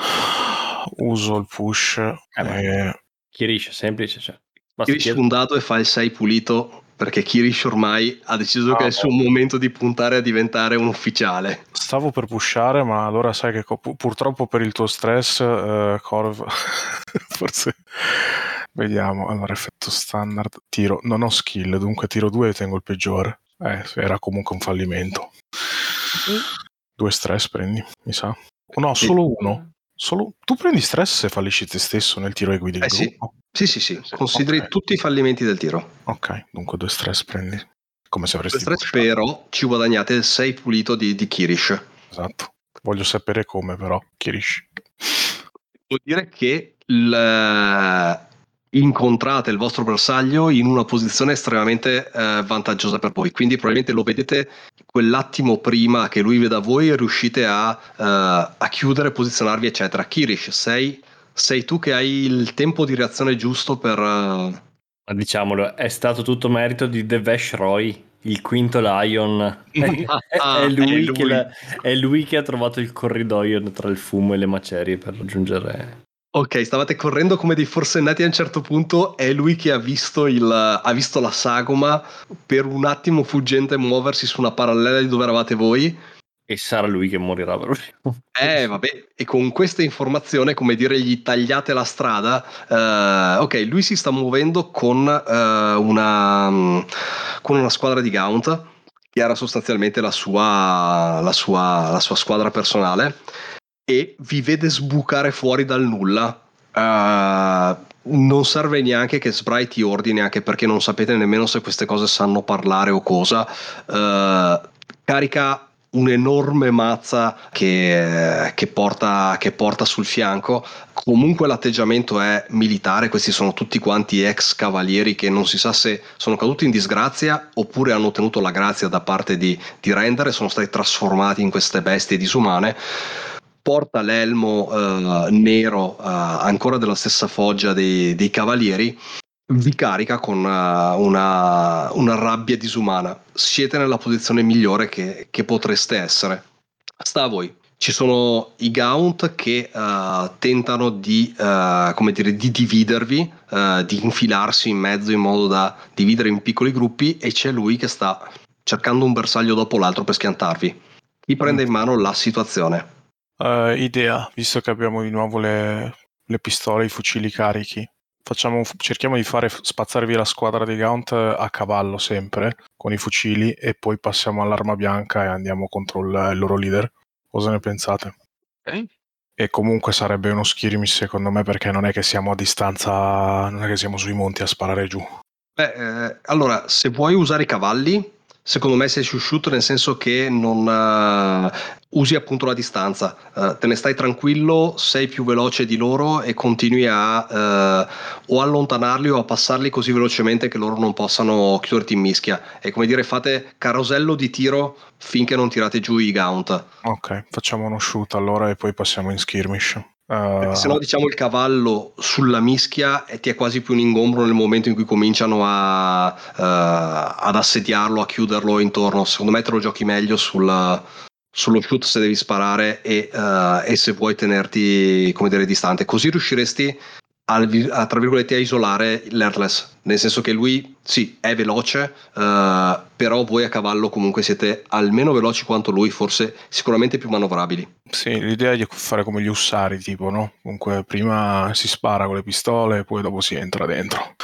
(sighs) uso il push. Eh, e... Kirish, semplice. Cioè. Kirish un dado e fa il 6 pulito perché Kirish ormai ha deciso ah, che è il suo momento di puntare a diventare un ufficiale. Stavo per pushare, ma allora sai che purtroppo per il tuo stress, uh, Corv, (laughs) forse... Vediamo, allora effetto standard, tiro, non ho skill, dunque tiro 2 e tengo il peggiore. Eh, era comunque un fallimento. Mm. Due stress prendi, mi sa. No, solo uno. Solo... Tu prendi stress se fallisci te stesso nel tiro e guidi il eh, gruppo? Sì, sì, sì. sì. Consideri okay. tutti i fallimenti del tiro. Ok, dunque due stress prendi. Come se avresti... Due stress però ci guadagnate il 6 pulito di, di Kirish. Esatto. Voglio sapere come però, Kirish. Vuol dire che il, incontrate il vostro bersaglio in una posizione estremamente eh, vantaggiosa per voi. Quindi probabilmente lo vedete quell'attimo prima che lui veda voi riuscite a, uh, a chiudere, posizionarvi, eccetera. Kirish, sei, sei, tu che hai il tempo di reazione giusto per... Uh... Diciamolo, è stato tutto merito di Devesh Roy, il quinto Lion. (laughs) ah, è, lui è, lui. La, è lui che ha trovato il corridoio tra il fumo e le macerie per raggiungere Ok, stavate correndo come dei forsennati a un certo punto, è lui che ha visto, il, ha visto la sagoma per un attimo fuggente muoversi su una parallela di dove eravate voi. E sarà lui che morirà proprio. Eh, vabbè, e con questa informazione, come dire, gli tagliate la strada. Uh, ok, lui si sta muovendo con, uh, una, con una squadra di Gaunt, che era sostanzialmente la sua, la sua, la sua squadra personale e vi vede sbucare fuori dal nulla. Uh, non serve neanche che Spry ti ordini, anche perché non sapete nemmeno se queste cose sanno parlare o cosa. Uh, carica un'enorme mazza che, che, porta, che, porta, sul fianco. Comunque l'atteggiamento è militare, questi sono tutti quanti ex cavalieri che non si sa se sono caduti in disgrazia oppure hanno ottenuto la grazia da parte di, di Render e sono stati trasformati in queste bestie disumane porta l'elmo uh, nero uh, ancora della stessa foggia dei, dei cavalieri vi carica con una, una, una, rabbia disumana. Siete nella posizione migliore che, che, potreste essere. Sta a voi. Ci sono i Gaunt che uh, tentano di, uh, come dire, di dividervi, uh, di infilarsi in mezzo in modo da dividere in piccoli gruppi e c'è lui che sta cercando un bersaglio dopo l'altro per schiantarvi. Chi prende in mano la situazione? Uh, idea, visto che abbiamo di nuovo le, le pistole, i fucili carichi. Facciamo, cerchiamo di fare spazzare via la squadra di Gaunt a cavallo sempre con i fucili e poi passiamo all'arma bianca e andiamo contro il, il loro leader. Cosa ne pensate? Ok. E comunque sarebbe uno skirmish secondo me perché non è che siamo a distanza, non è che siamo sui monti a sparare giù. Beh, eh, allora, se vuoi usare i cavalli, secondo me sei susciuto nel senso che non uh, usi appunto la distanza, uh, te ne stai tranquillo, sei più veloce di loro e continui a uh, o allontanarli o a passarli così velocemente che loro non possano chiuderti in mischia. È come dire fate carosello di tiro finché non tirate giù i gaunt. Ok, facciamo uno shoot allora e poi passiamo in skirmish. Uh... Se no, diciamo il cavallo sulla mischia e ti è quasi più un ingombro nel momento in cui cominciano a, uh, ad assediarlo, a chiuderlo intorno. Secondo me te lo giochi meglio sulla, sullo shoot se devi sparare e, uh, e se vuoi tenerti come dire distante così riusciresti a, tra virgolette a isolare l'Airless nel senso che lui sì è veloce uh, però voi a cavallo comunque siete almeno veloci quanto lui forse sicuramente più manovrabili sì l'idea è fare come gli ussari tipo no comunque prima si spara con le pistole poi dopo si entra dentro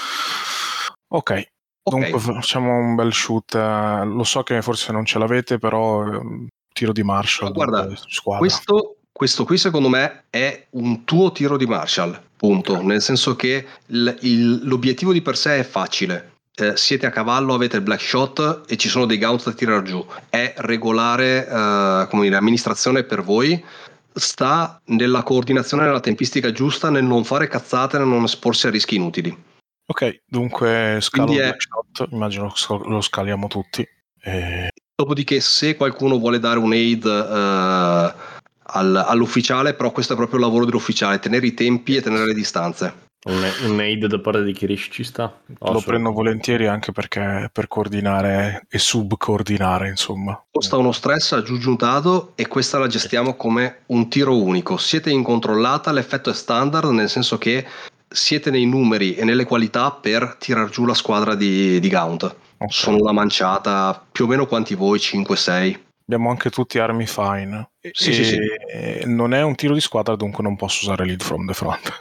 ok Okay. Dunque facciamo un bel shoot. lo so che forse non ce l'avete, però ehm, tiro di Marshall. guarda, questo, questo, qui secondo me è un tuo tiro di Marshall, punto. Okay. Nel senso che il, il, l'obiettivo di per sé è facile. Eh, siete a cavallo, avete il black shot e ci sono dei gaunt da tirare giù. È regolare eh, come dire, amministrazione per voi. Sta nella coordinazione nella tempistica giusta, nel non fare cazzate, nel non esporsi a rischi inutili. Ok, dunque scalo è... shot, immagino lo scaliamo tutti. E... Dopodiché se qualcuno vuole dare un aid uh, al, all'ufficiale, però questo è proprio il lavoro dell'ufficiale, tenere i tempi e tenere le distanze. Un, un aid da parte di Kirish ci sta? Oh, lo prendo volentieri anche perché per coordinare e subcoordinare, insomma. Costa uno stress aggiuntato e questa la gestiamo come un tiro unico. Siete in controllata, l'effetto è standard, nel senso che siete nei numeri e nelle qualità per tirar giù la squadra di, di Gaunt. Okay. Sono una manciata, più o meno quanti voi, 5-6. Abbiamo anche tutti armi fine. Sì, sì, sì. Non è un tiro di squadra, dunque non posso usare lead from the front.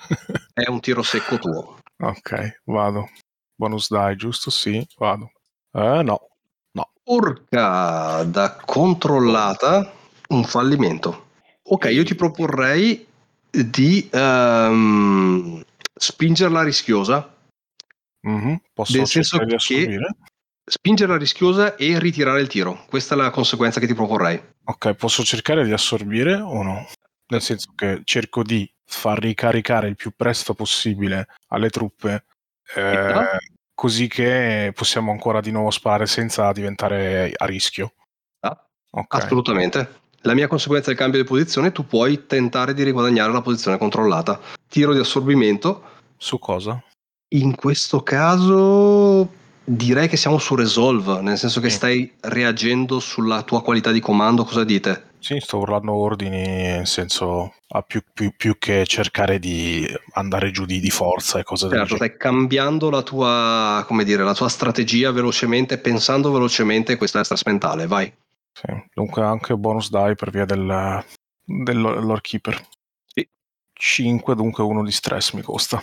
è un tiro secco tuo. Ok, vado. Bonus die, giusto? Sì, vado. Eh, no. No. Urca da controllata un fallimento. Ok, io ti proporrei di um, spingerla rischiosa. Mm-hmm. Posso nel senso che spingerla rischiosa e ritirare il tiro. Questa è la conseguenza che ti proporrei. Ok, posso cercare di assorbire o no? Nel senso che cerco di far ricaricare il più presto possibile alle truppe. Eh, così che possiamo ancora di nuovo sparare senza diventare a rischio. Ah, okay. Assolutamente. La mia conseguenza del cambio di posizione, tu puoi tentare di riguadagnare la posizione controllata. Tiro di assorbimento. Su cosa? In questo caso direi che siamo su Resolve, nel senso che sì. stai reagendo sulla tua qualità di comando, cosa dite? Sì, sto urlando ordini, nel senso a più, più, più, che cercare di andare giù di, di forza e cose certo, del genere. stai cambiando la tua, come dire, la tua strategia velocemente, pensando velocemente, questa è stress mentale, vai. Sì, dunque anche bonus die per via del, del keeper. Sì. 5, dunque uno di stress mi costa.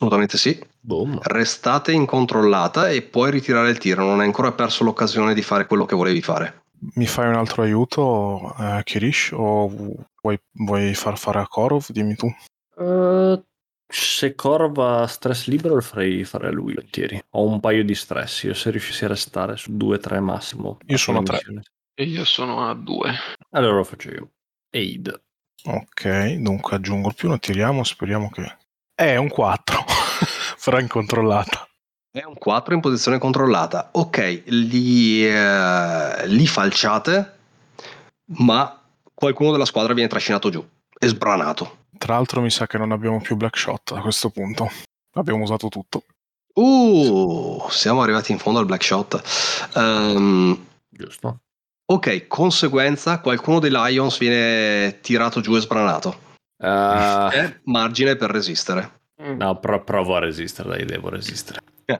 Assolutamente sì. Boom. Restate incontrollata e puoi ritirare il tiro. Non hai ancora perso l'occasione di fare quello che volevi fare. Mi fai un altro aiuto, eh, Kirish? O vuoi, vuoi, far fare a Korov? Dimmi tu. Uh, se Korov ha stress libero lo farei fare a lui volentieri. Ho un paio di stress. Io se riuscissi a restare su 2-3 massimo. Io sono a 3. E io sono a 2. Allora lo faccio io. Aid. Ok, dunque aggiungo il più, lo tiriamo, speriamo che... È un 4, sarà (laughs) incontrollata. È un 4 in posizione controllata. Ok, li, eh, li falciate, ma qualcuno della squadra viene trascinato giù e sbranato. Tra l'altro mi sa che non abbiamo più black shot a questo punto. Abbiamo usato tutto. Uh, siamo arrivati in fondo al black shot. Um, Giusto. Ok, conseguenza, qualcuno dei Lions viene tirato giù e sbranato. Uh... È margine per resistere. No, pro- provo a resistere, dai, devo resistere. (laughs)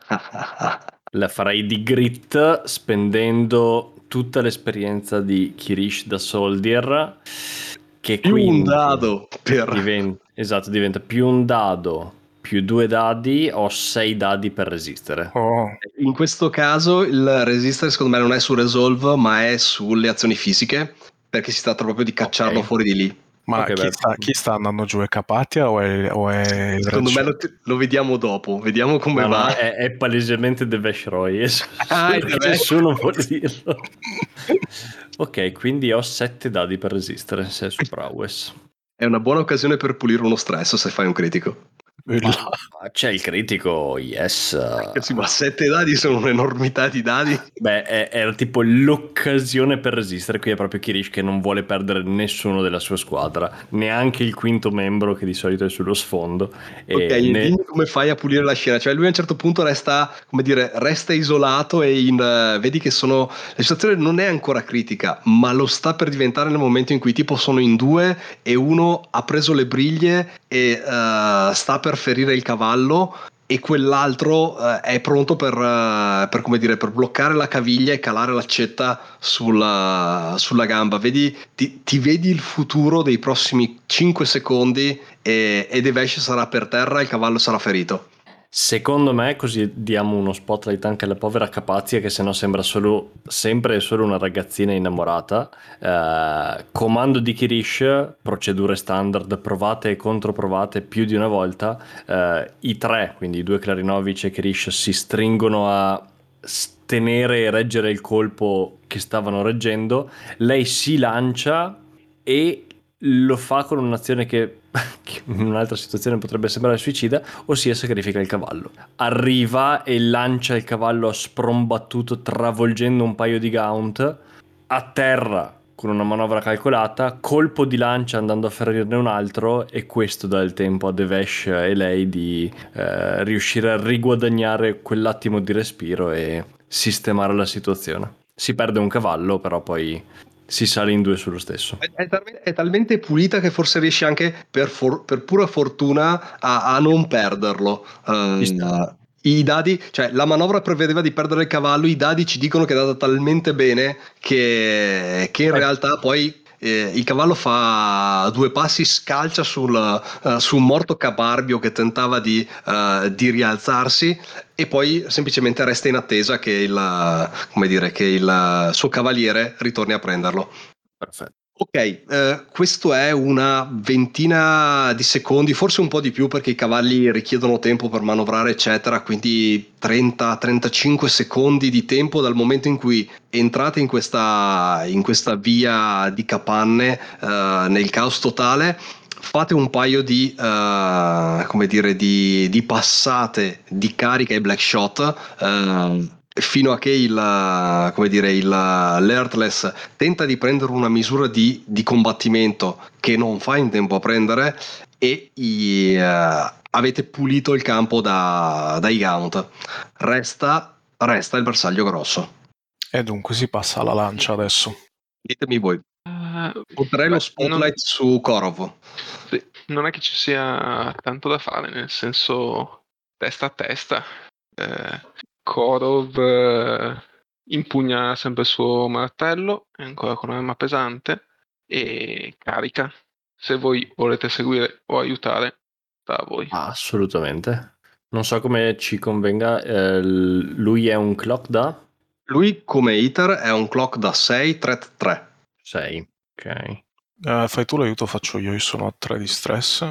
La farei di grit spendendo tutta l'esperienza di Kirish da Soldier. Che più un dado per... Diventa, esatto, diventa più un dado più due dadi ho sei dadi per resistere. Oh. In questo caso il resistere secondo me non è su resolve ma è sulle azioni fisiche perché si tratta proprio di cacciarlo okay. fuori di lì. Ma okay, chi, sta, chi, sta, andando giù? È Capatia o è, o è Secondo me lo, lo, vediamo dopo, vediamo come no, va. No, è, è, palesemente The Vash Roy, ah, nessuno (laughs) può dirlo. ok, quindi ho sette dadi per resistere se è su Prowess. È una buona occasione per pulire uno stress se fai un critico. Ma c'è il critico, yes. Ragazzi, ma sette dadi sono un'enormità di dadi. Beh, era tipo l'occasione per resistere. Qui è proprio Kirish che non vuole perdere nessuno della sua squadra, neanche il quinto membro che di solito è sullo sfondo. Ok, e ne... dimmi come fai a pulire la scena. Cioè, lui a un certo punto resta, come dire, resta isolato e in, uh, vedi che sono. La situazione non è ancora critica, ma lo sta per diventare nel momento in cui tipo sono in due e uno ha preso le briglie e uh, sta per ferire il cavallo e quell'altro uh, è pronto per, uh, per, dire, per bloccare la caviglia e calare l'accetta sulla, sulla gamba. Vedi, ti, ti, vedi il futuro dei prossimi 5 secondi e, e Devesh sarà per terra e il cavallo sarà ferito. Secondo me, così diamo uno spotlight anche alla povera Capazia, che sennò sembra solo, sempre solo una ragazzina innamorata. Eh, comando di Kirish, procedure standard provate e controprovate più di una volta. Eh, I tre, quindi i due Clarinovic e Kirish, si stringono a tenere e reggere il colpo che stavano reggendo. Lei si lancia e lo fa con un'azione che, (laughs) in un'altra situazione potrebbe sembrare suicida, ossia sacrifica il cavallo. Arriva e lancia il cavallo a sprombattuto travolgendo un paio di gaunt, a terra con una manovra calcolata, colpo di lancia andando a ferirne un altro e questo dà il tempo a Devesh e lei di eh, riuscire a riguadagnare quell'attimo di respiro e sistemare la situazione. Si perde un cavallo, però poi si sale in due sullo stesso. È, è, talmente, è talmente, pulita che forse riesci anche per, for, per pura fortuna a, a non perderlo. Uh, I dadi, cioè la manovra prevedeva di perdere il cavallo, i dadi ci dicono che è andata talmente bene che, che in eh. realtà poi eh, il cavallo fa due passi, scalcia sul, uh, su un morto caparbio che tentava di, uh, di, rialzarsi e poi semplicemente resta in attesa che il, dire, che il suo cavaliere ritorni a prenderlo. Perfetto. Ok, eh, questo è una ventina di secondi, forse un po' di più perché i cavalli richiedono tempo per manovrare, eccetera, quindi 30-35 secondi di tempo dal momento in cui entrate in questa, in questa via di capanne eh, nel caos totale. Fate un paio di, uh, dire, di, di, passate di carica e black shot. Uh, fino a che il, come dire, il, l'Earthless tenta di prendere una misura di, di, combattimento che non fa in tempo a prendere e i, uh, avete pulito il campo da, dai Gaunt. Resta, resta il bersaglio grosso. E dunque si passa alla lancia adesso. Ditemi voi. Uh, Potrei lo spotlight non... su Korov. Sì, non è che ci sia tanto da fare, nel senso testa a testa. Eh, Korov eh, impugna sempre il suo martello, è ancora con un'arma pesante, e carica. Se voi volete seguire o aiutare, da voi. Assolutamente. Non so come ci convenga, eh, lui è un clock da? Lui come Iter è un clock da 6, 3, 3. 6, ok. Uh, fai tu l'aiuto, faccio io, io sono a 3 di stress.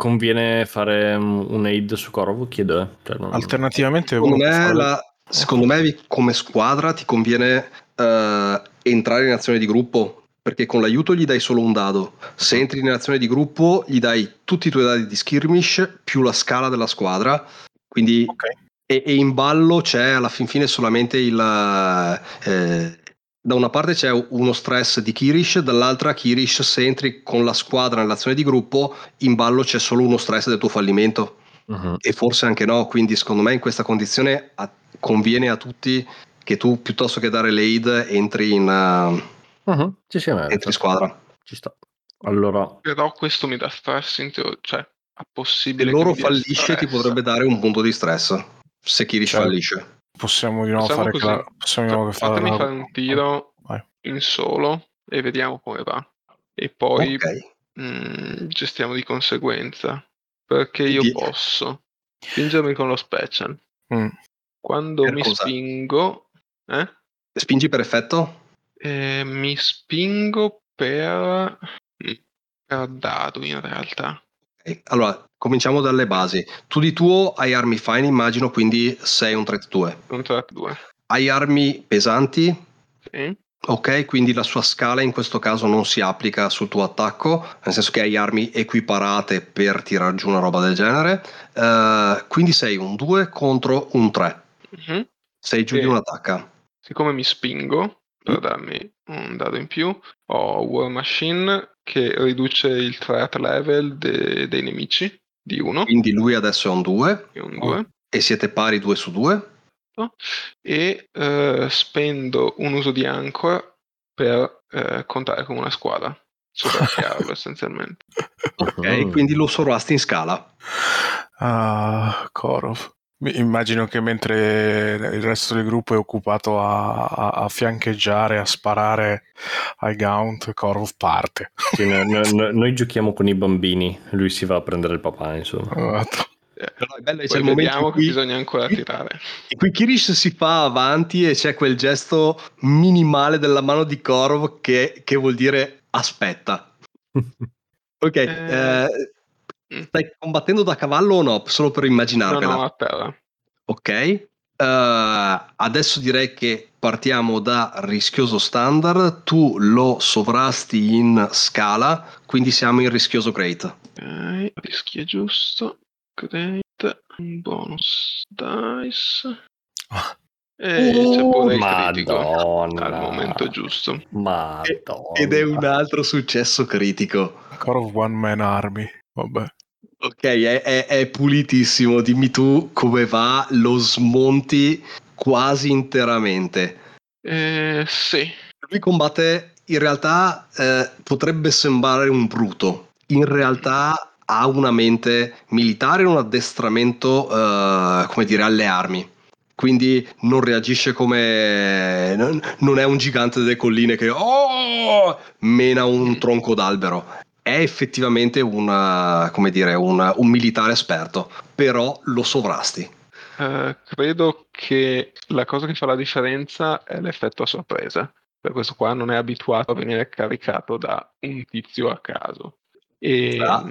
Conviene fare un aid su Korov? Chiedo. Eh. Cioè, non... Alternativamente, secondo me, fare... la... secondo me, come squadra ti conviene uh, entrare in azione di gruppo perché con l'aiuto gli dai solo un dado. Se entri in azione di gruppo, gli dai tutti i tuoi dadi di skirmish più la scala della squadra. Quindi okay. e, e, in ballo c'è alla fin fine solamente il, eh, da una parte c'è uno stress di Kirish, dall'altra Kirish se entri con la squadra nell'azione di gruppo, in ballo c'è solo uno stress del tuo fallimento. Uh-huh. E forse anche no, quindi secondo me in questa condizione a, conviene a tutti che tu piuttosto che dare l'aid entri in, uh, uh-huh. ci si entri in squadra. Ci sta. Allora... Però questo mi dà stress in teoria, cioè è possibile... Se loro fallisce ti potrebbe dare un punto di stress, se Kirish cioè, fallisce. Possiamo di nuovo fare, così. Cla- possiamo di nuovo fare, Fatemi fare un tiro Vai. in solo e vediamo come va. E poi okay. mh, mm, gestiamo di conseguenza. Perché io Di... posso spingermi con lo special. Mm. Quando per mi cosa? spingo... Eh? Spingi per effetto? Eh, mi spingo per... Mm, per dado in realtà. Allora, cominciamo dalle basi. Tu di tuo hai armi fine, immagino, quindi sei un threat 2. Un threat 2. Hai armi pesanti? Sì. Ok, quindi la sua scala in questo caso non si applica sul tuo attacco, nel senso che hai armi equiparate per tirare giù una roba del genere. Uh, quindi sei un 2 contro un 3. Mm-hmm. Sei giù e di un'attacca. Siccome mi spingo per mm. darmi un dado in più, ho War Machine che riduce il threat level de- dei nemici di 1. Quindi lui adesso è un 2. È un 2. E siete pari 2 su 2 e eh, spendo un uso di ancora per eh, contare come una squadra. Sovracchiarlo (laughs) essenzialmente. Ok, quindi lo sovrasti in scala. Ah, Korov. Immagino che mentre il resto del gruppo è occupato a, a, a fiancheggiare, a sparare ai Gaunt, Korov parte. Sì, no, no, noi giochiamo con i bambini, lui si va a prendere il papà, insomma. Esatto. Però è bello, c'è il momento in cui bisogna ancora tirare. In cui Kirish si fa avanti e c'è quel gesto minimale della mano di Korov che, che vuol dire aspetta. (laughs) ok, eh... Eh. Stai combattendo da cavallo o no? Solo per immaginarvela. No, no, a terra. Ok, Uh, adesso direi che partiamo da rischioso standard, tu lo sovrasti in scala, quindi siamo in rischioso great. Ok, rischi è giusto. Great, bonus dice. Ah. E uh, c'è pure il Madonna. al momento giusto. Madonna. Ed è un altro successo critico. Core of One Man Army. Vabbè. Ok, è, è, è, pulitissimo. Dimmi tu come va, lo smonti quasi interamente. Eh, sì. Lui combatte, in realtà eh, potrebbe sembrare un bruto. In realtà ha una mente militare un addestramento, uh, come dire, alle armi. Quindi non reagisce come. Non è un gigante delle colline che oh, mena un tronco d'albero. È effettivamente una, come dire, una, un militare esperto, però lo sovrasti. Uh, credo che la cosa che fa la differenza è l'effetto a sorpresa. Per questo qua non è abituato a venire caricato da un tizio a caso. E, ah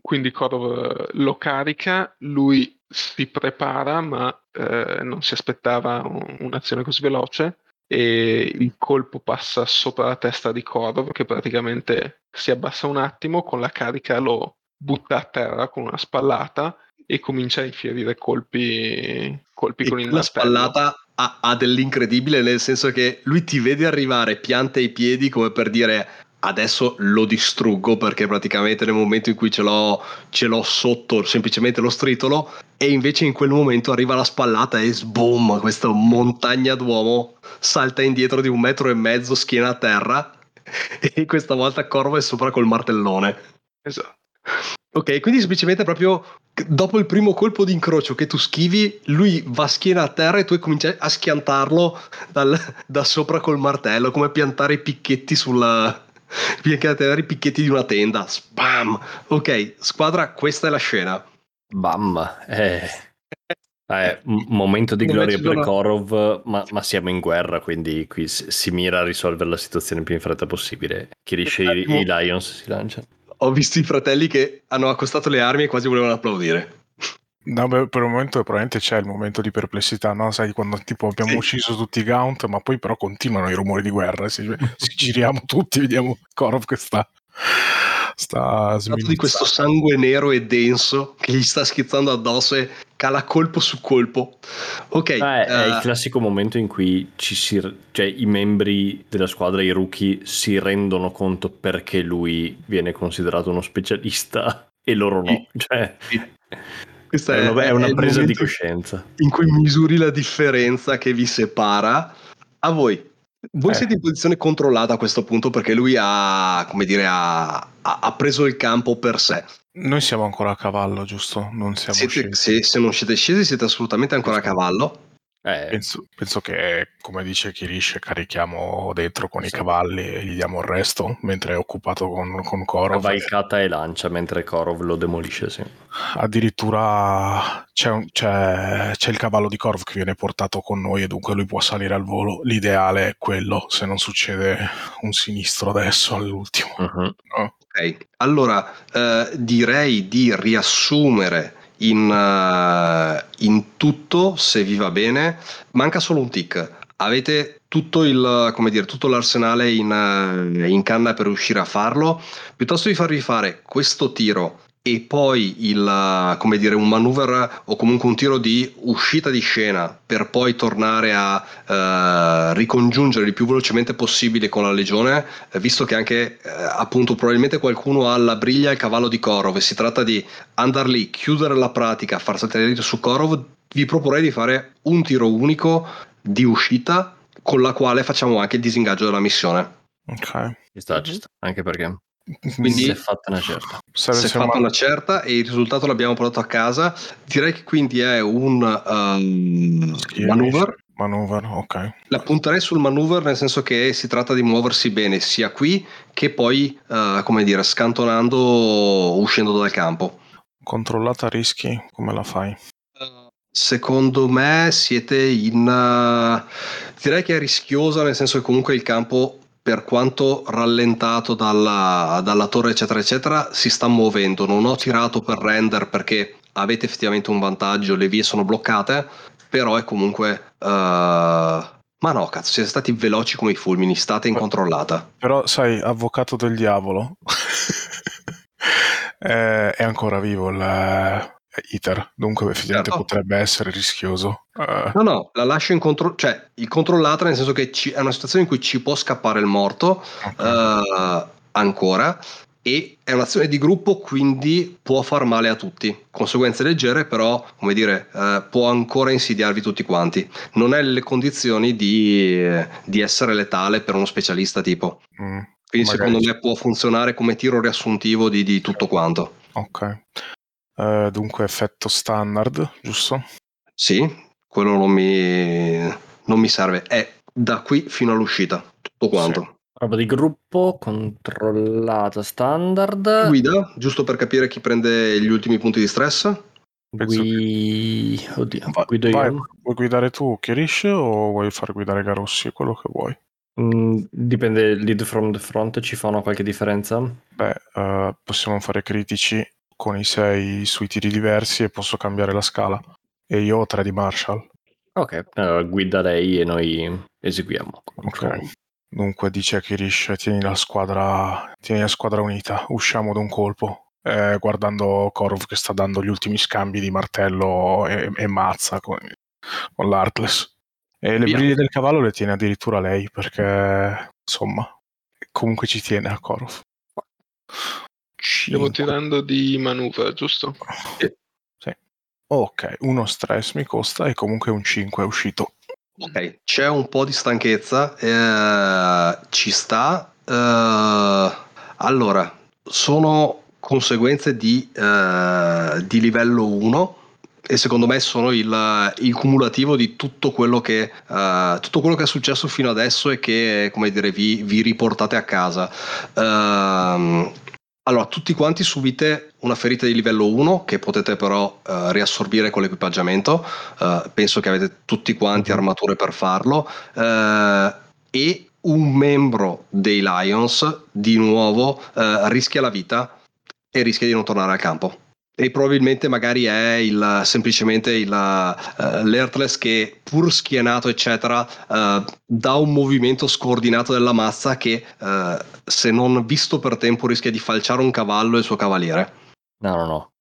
quindi Korov lo carica, lui si prepara ma eh, non si aspettava un, un'azione così veloce e il colpo passa sopra la testa di Korov che praticamente si abbassa un attimo, con la carica lo butta a terra con una spallata e comincia a infierire colpi, colpi con il martello. La spallata ha, ha dell'incredibile nel senso che lui ti vede arrivare, pianta i piedi come per dire adesso lo distruggo perché praticamente nel momento in cui ce l'ho, ce l'ho sotto semplicemente lo stritolo e invece in quel momento arriva la spallata e sboom, questa montagna d'uomo salta indietro di un metro e mezzo schiena a terra (laughs) e questa volta Corvo è sopra col martellone. Esatto. Ok, quindi semplicemente proprio dopo il primo colpo di incrocio che tu schivi, lui va schiena a terra e tu cominci a schiantarlo dal, da sopra col martello, come piantare i picchetti sulla, piegate i picchetti di una tenda. Spam! Ok, squadra, questa è la scena. Bam! Eh. Eh, momento di gloria per sono... Korov, ma, ma, siamo in guerra, quindi qui si mira a risolvere la situazione più in fretta possibile. Chi riesce i, i Lions si lancia. Ho visto i fratelli che hanno accostato le armi e quasi volevano applaudire. No, beh, per un momento probabilmente c'è il momento di perplessità, no? Sai, quando tipo abbiamo sì. ucciso tutti i Gaunt, ma poi però continuano i rumori di guerra. Si, (laughs) si giriamo tutti, vediamo Korov che sta. Sta di questo sangue nero e denso che gli sta schizzando addosso e cala colpo su colpo. Ok. Eh, uh, è il eh, classico momento in cui ci si, cioè, i membri della squadra, i rookie, si rendono conto perché lui viene considerato uno specialista e loro no. Sì. Cioè, sì. Questa è, una, è una è presa di coscienza. In cui misuri la differenza che vi separa. A voi. Voi eh. siete in posizione controllata a questo punto perché lui ha, come dire, ha, ha, preso il campo per sé. Noi siamo ancora a cavallo, giusto? Non siamo siete, se, se, non siete scesi siete assolutamente ancora a cavallo. Eh. Penso, penso, che, come dice Kirish, carichiamo dentro con sì. i cavalli e gli diamo il resto, mentre è occupato con, con Korov. Cavalcata e lancia mentre Korov lo demolisce, sì. Addirittura c'è, un, c'è, c'è, il cavallo di Korov che viene portato con noi e dunque lui può salire al volo. L'ideale è quello, se non succede un sinistro adesso all'ultimo. Uh-huh. No? Ok, allora eh, direi di riassumere in, uh, in tutto, se vi va bene, manca solo un tick. Avete tutto, il, dire, tutto l'arsenale in, in canna per riuscire a farlo, piuttosto di farvi fare questo tiro e poi il, come dire, un maneuver o comunque un tiro di uscita di scena per poi tornare a uh, ricongiungere il più velocemente possibile con la legione, eh, visto che anche eh, appunto probabilmente qualcuno ha la briglia e il cavallo di Korov e si tratta di andare lì, chiudere la pratica, far saltare il su Korov, vi proporrei di fare un tiro unico di uscita con la quale facciamo anche il disingaggio della missione. Ok. Ci sta, ci sta. Anche perché quindi si è fatta una certa. Si è fatta una certa e il risultato l'abbiamo portato a casa. Direi che quindi è un um, maneuver. Maneuver, ok. La punterei sul maneuver nel senso che si tratta di muoversi bene sia qui che poi, uh, come dire, scantonando uscendo dal campo. Controllata rischi, come la fai? Secondo me siete in... Uh, direi che è rischiosa nel senso che comunque il campo per quanto rallentato dalla, dalla, torre eccetera eccetera si sta muovendo. Non ho tirato per render perché avete effettivamente un vantaggio le vie sono bloccate però è comunque uh, ma no cazzo siete stati veloci come i fulmini state incontrollata però sai avvocato del diavolo (laughs) è ancora vivo il, ITER, dunque effettivamente certo. potrebbe essere rischioso. Uh. No, no, la lascio in controllo, cioè incontrollata nel senso che ci, è una situazione in cui ci può scappare il morto okay. uh, ancora e è un'azione di gruppo quindi può far male a tutti conseguenze leggere però come dire uh, può ancora insidiarvi tutti quanti non è nelle condizioni di, di essere letale per uno specialista tipo mm, quindi secondo me può funzionare come tiro riassuntivo di, di tutto quanto ok Uh, dunque effetto standard, giusto? Sì, quello non mi, non mi serve. È da qui fino all'uscita, tutto quanto. Sì. Roba di gruppo, controllata standard. Guida, giusto per capire chi prende gli ultimi punti di stress. Gui... Oddio, Va, guido vai, io. Vuoi guidare tu Kirish o vuoi far guidare Garossi? Quello che vuoi. Mm, dipende, lead from the front ci fa una qualche differenza? Beh, uh, possiamo fare critici con i sei sui tiri diversi e posso cambiare la scala. E io ho tre di Marshall. Ok, allora guida lei e noi eseguiamo. Ok. Dunque dice a Kirish, tieni la squadra, tieni la squadra unita, usciamo d'un colpo. Eh, guardando Korov che sta dando gli ultimi scambi di martello e, e mazza con, con l'Artless. E le Via. briglie del cavallo le tiene addirittura lei perché, insomma, comunque ci tiene a Korov. Stiamo tirando di maneuver, giusto? Sì. sì. Ok, uno stress mi costa e comunque un 5 è uscito. Ok, c'è un po' di stanchezza, eh, ci sta. Eh, allora, sono conseguenze di, eh, di livello 1 e secondo me sono il, il cumulativo di tutto quello, che, uh, tutto quello che è successo fino adesso e che come dire, vi, vi riportate a casa. Uh, allora, tutti quanti subite una ferita di livello 1 che potete però uh, riassorbire con l'equipaggiamento. Uh, penso che avete tutti quanti mhm. armature per farlo. Uh, e un membro dei Lions, di nuovo, rischia la vita e rischia di non tornare al campo e probabilmente magari è il, semplicemente il, uh, l'Earthless che pur schienato eccetera uh, dà un movimento scordinato della mazza che uh, se non visto per tempo rischia di falciare un cavallo e il suo cavaliere. No, no, no.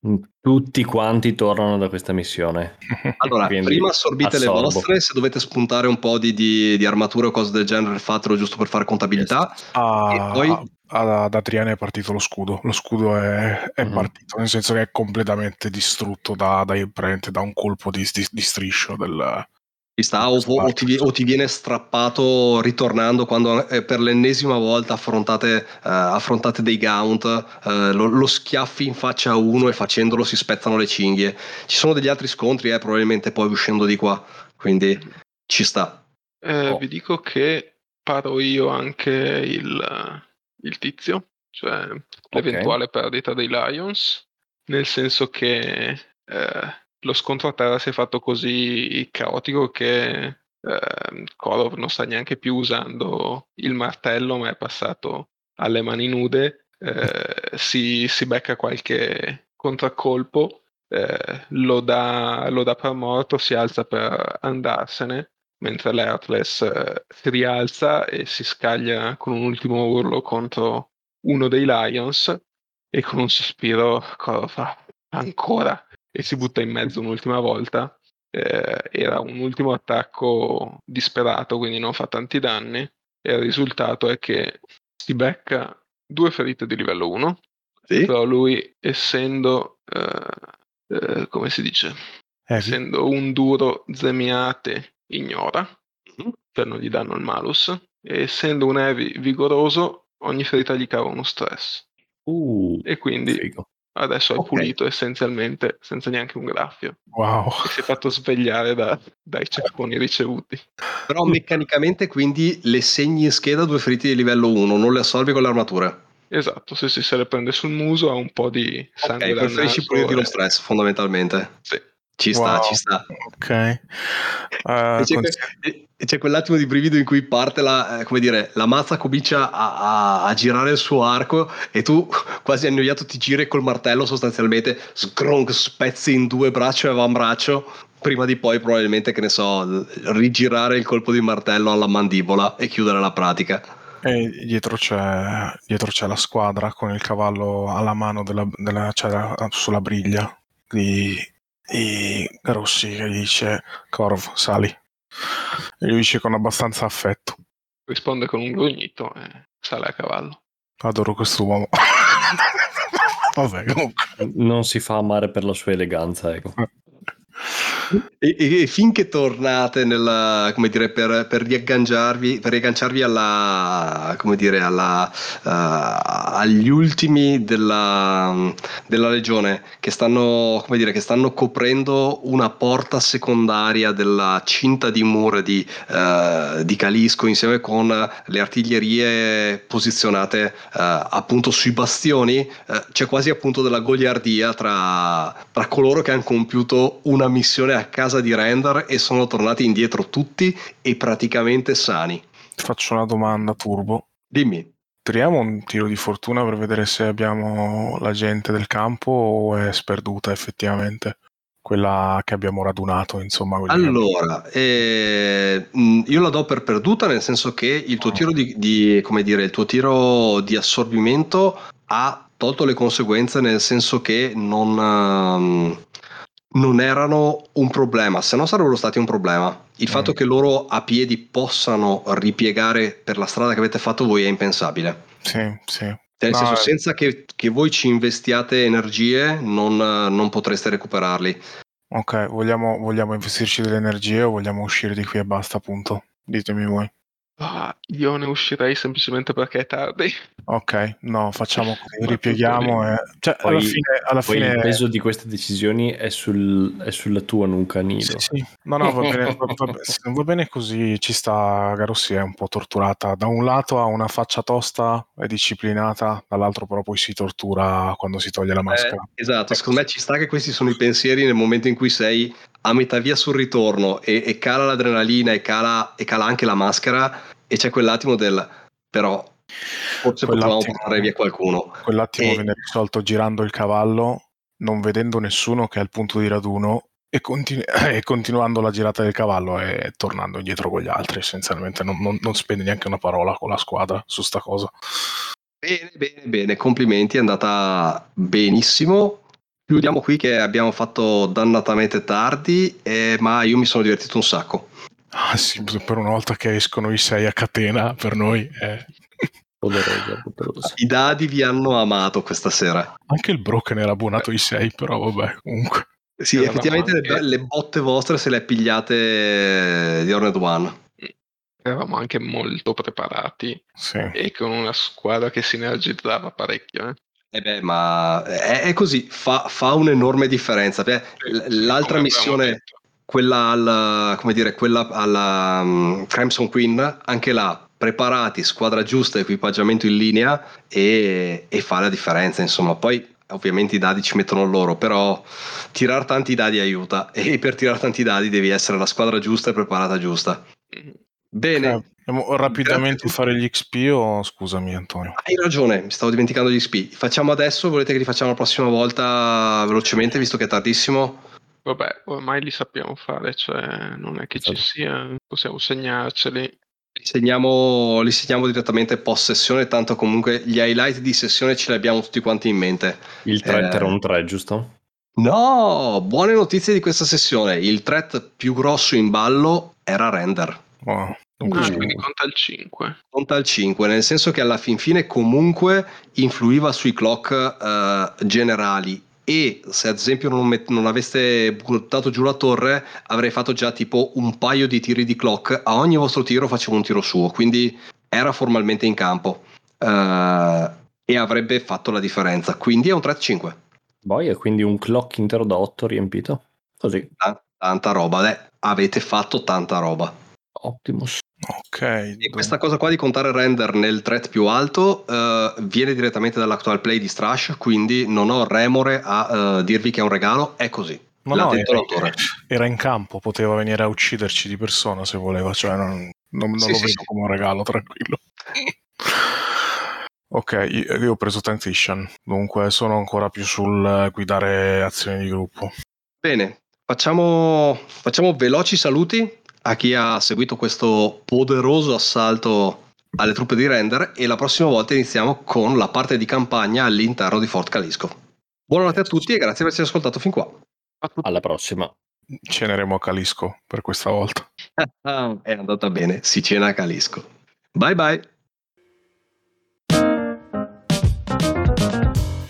Tutti quanti tornano da questa missione. (laughs) Allora, Quindi prima assorbite assorbo. le vostre, se dovete spuntare un po' di, di, di armature o cose del genere, fatelo giusto per fare contabilità. Ah, e poi ad Adriana è partito lo scudo. Lo scudo è, è mm-hmm. partito, nel senso che è completamente distrutto da, da, da un colpo di, di, di striscio del, sta, o, o, ti, o, ti, viene strappato ritornando quando eh, per l'ennesima volta affrontate, eh, affrontate dei gaunt, eh, lo, lo, schiaffi in faccia a uno e facendolo si spezzano le cinghie. Ci sono degli altri scontri, eh, probabilmente poi uscendo di qua, quindi ci sta. Eh, oh. Vi dico che paro io anche il il tizio, cioè l'eventuale okay. perdita dei Lions, nel senso che eh, lo scontro a terra si è fatto così caotico che eh, Korov non sta neanche più usando il martello, ma è passato alle mani nude, eh, si, si, becca qualche contraccolpo, eh, lo dà, lo dà per morto, si alza per andarsene mentre l'Heartless eh, si rialza e si scaglia con un ultimo urlo contro uno dei Lions e con un sospiro fa ancora e si butta in mezzo un'ultima volta. Eh, era un ultimo attacco disperato, quindi non fa tanti danni e il risultato è che si becca due ferite di livello 1, sì. però lui essendo, eh, eh, come si dice, essendo un duro zemiate ignora, mm-hmm. cioè non gli danno il malus, e essendo un heavy vigoroso ogni ferita gli cava uno stress. Uh, e quindi figo. Adesso è okay. pulito essenzialmente senza neanche un graffio. Wow. E si è fatto svegliare da, dai cepponi ricevuti. Però meccanicamente quindi le segni in scheda due ferite di livello 1, non le assolvi con l'armatura. Esatto, se, se le prende sul muso ha un po' di sangue okay, preferisci pulirti lo stress fondamentalmente. Sì. Ci sta, wow. ci sta. Ok. Uh, e, c'è que- e, c'è quell'attimo di brivido in cui parte la, eh, come dire, la mazza comincia a, a, a, girare il suo arco e tu quasi annoiato ti giri col martello sostanzialmente scronk, spezzi in due braccio e avambraccio prima di poi probabilmente, che ne so, rigirare il colpo di martello alla mandibola e chiudere la pratica. E dietro c'è, dietro c'è la squadra con il cavallo alla mano della, della, cioè, sulla briglia di, e Rossi che gli dice Corv sali. E lui dice con abbastanza affetto. Risponde con un grugnito e sale a cavallo. Adoro quest'uomo (laughs) vabbè comunque. Non si fa amare per la sua eleganza ecco e, e, finché tornate nella, come dire, per, per riagganciarvi, per riagganciarvi alla, come dire, alla, uh, agli ultimi della, della legione che stanno, come dire, che stanno coprendo una porta secondaria della cinta di mura di, uh, di Calisco insieme con le artiglierie posizionate uh, appunto sui bastioni, c'è quasi appunto della goliardia tra, tra coloro che hanno compiuto una missione a casa di Render e sono tornati indietro tutti e praticamente sani. Faccio una domanda turbo. Dimmi. Tiriamo un tiro di fortuna per vedere se abbiamo la gente del campo o è sperduta effettivamente quella che abbiamo radunato insomma allora eh, io la do per perduta nel senso che il tuo tiro di, di, come dire il tuo tiro di assorbimento ha tolto le conseguenze nel senso che non um, non erano un problema, se no sarebbero stati un problema. Il mm. fatto che loro a piedi possano ripiegare per la strada che avete fatto voi è impensabile. Sì, sì. Cioè, nel no, senso, senza che, che, voi ci investiate energie, non, non potreste recuperarli. Ok, vogliamo, vogliamo investirci delle energie o vogliamo uscire di qui e basta, appunto? Ditemi voi. Ah, io ne uscirei semplicemente perché è tardi. Ok, no, facciamo così, ripieghiamo e... Cioè, poi, alla fine... Alla fine... il peso di queste decisioni è, sul, è sulla tua nuca, Nido. Sì, sì. No, no, va bene, va, va, (laughs) va, bene così, ci sta, Garossi è un po' torturata. Da un lato ha una faccia tosta e disciplinata, dall'altro però poi si tortura quando si toglie la maschera. Eh, esatto, secondo me ci sta che questi sono i pensieri nel momento in cui sei a metà via sul ritorno e, e cala l'adrenalina e cala, e cala anche la maschera e c'è quell'attimo del però forse potevamo portare via qualcuno. Quell'attimo e... viene risolto girando il cavallo, non vedendo nessuno che è al punto di raduno e, continu- (clears throat) e continuando la girata del cavallo e tornando indietro con gli altri, essenzialmente non, non, non spende neanche una parola con la squadra su sta cosa. Bene, bene, bene, complimenti, è andata benissimo. Chiudiamo qui che abbiamo fatto dannatamente tardi, eh, ma io mi sono divertito un sacco. Ah sì, per una volta che escono i sei a catena, per noi è... (laughs) I dadi vi hanno amato questa sera. Anche il Broken era abbonato i sei, però vabbè, comunque. Sì, Era effettivamente le, le, botte vostre se le ha pigliate di Hornet One. Eravamo anche molto preparati sì. e con una squadra che si energizzava parecchio. Eh. Eh beh, ma è, è così, fa, fa, un'enorme differenza. L'altra missione, quella alla, come dire, quella alla um, Crimson Queen, anche là preparati, squadra giusta, equipaggiamento in linea e, e fa la differenza. Insomma, poi ovviamente i dadi ci mettono loro, però tirare tanti dadi aiuta (laughs) e per tirare tanti dadi devi essere la squadra giusta e preparata giusta. Bene. Rapidamente a fare gli XP o scusami Antonio? Hai ragione, mi stavo dimenticando gli XP. Facciamo adesso, volete che li facciamo la prossima volta velocemente visto che è tardissimo? vabbè, ormai li sappiamo fare, cioè non è che ci Certo. sia, possiamo segnarceli. Li segniamo, li segniamo direttamente post sessione, tanto comunque gli highlight di sessione ce li abbiamo tutti quanti in mente. Il threat Eh. era un 3, giusto? No, buone notizie di questa sessione. Il threat più grosso in ballo era render. Wow. Ah, quindi conta il 5. Conta il 5, nel senso che alla fin fine comunque influiva sui clock eh, generali e se ad esempio non, met- non aveste buttato giù la torre avrei fatto già tipo un paio di tiri di clock, a ogni vostro tiro facevo un tiro suo, quindi era formalmente in campo eh, e avrebbe fatto la differenza, quindi è un threat 5. Poi è quindi un clock intero da 8 riempito. Così. Ta- tanta roba, eh, avete fatto tanta roba. Optimus. Ok. E questa cosa qua di contare render nel threat più alto eh, viene direttamente dall'actual play di Strash, quindi non ho remore a eh, dirvi che è un regalo, è così. No, L'ha no, detto era, l'autore. era in campo, poteva venire a ucciderci di persona se voleva, cioè non, non- non Sì, lo sì, vedo sì. come un regalo, tranquillo. (laughs) Ok, io io ho preso Transition, dunque sono ancora più sul guidare azioni di gruppo. Bene, facciamo, facciamo veloci saluti a chi ha seguito questo poderoso assalto alle truppe di render e la prossima volta iniziamo con la parte di campagna all'interno di Fort Calisco. Buonanotte a tutti e grazie per averci ascoltato fin qua. Alla prossima. Ceneremo a Calisco per questa volta. (laughs) È andata bene, si cena a Calisco. Bye bye.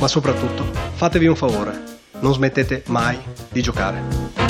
Ma soprattutto, fatevi un favore, non smettete mai di giocare.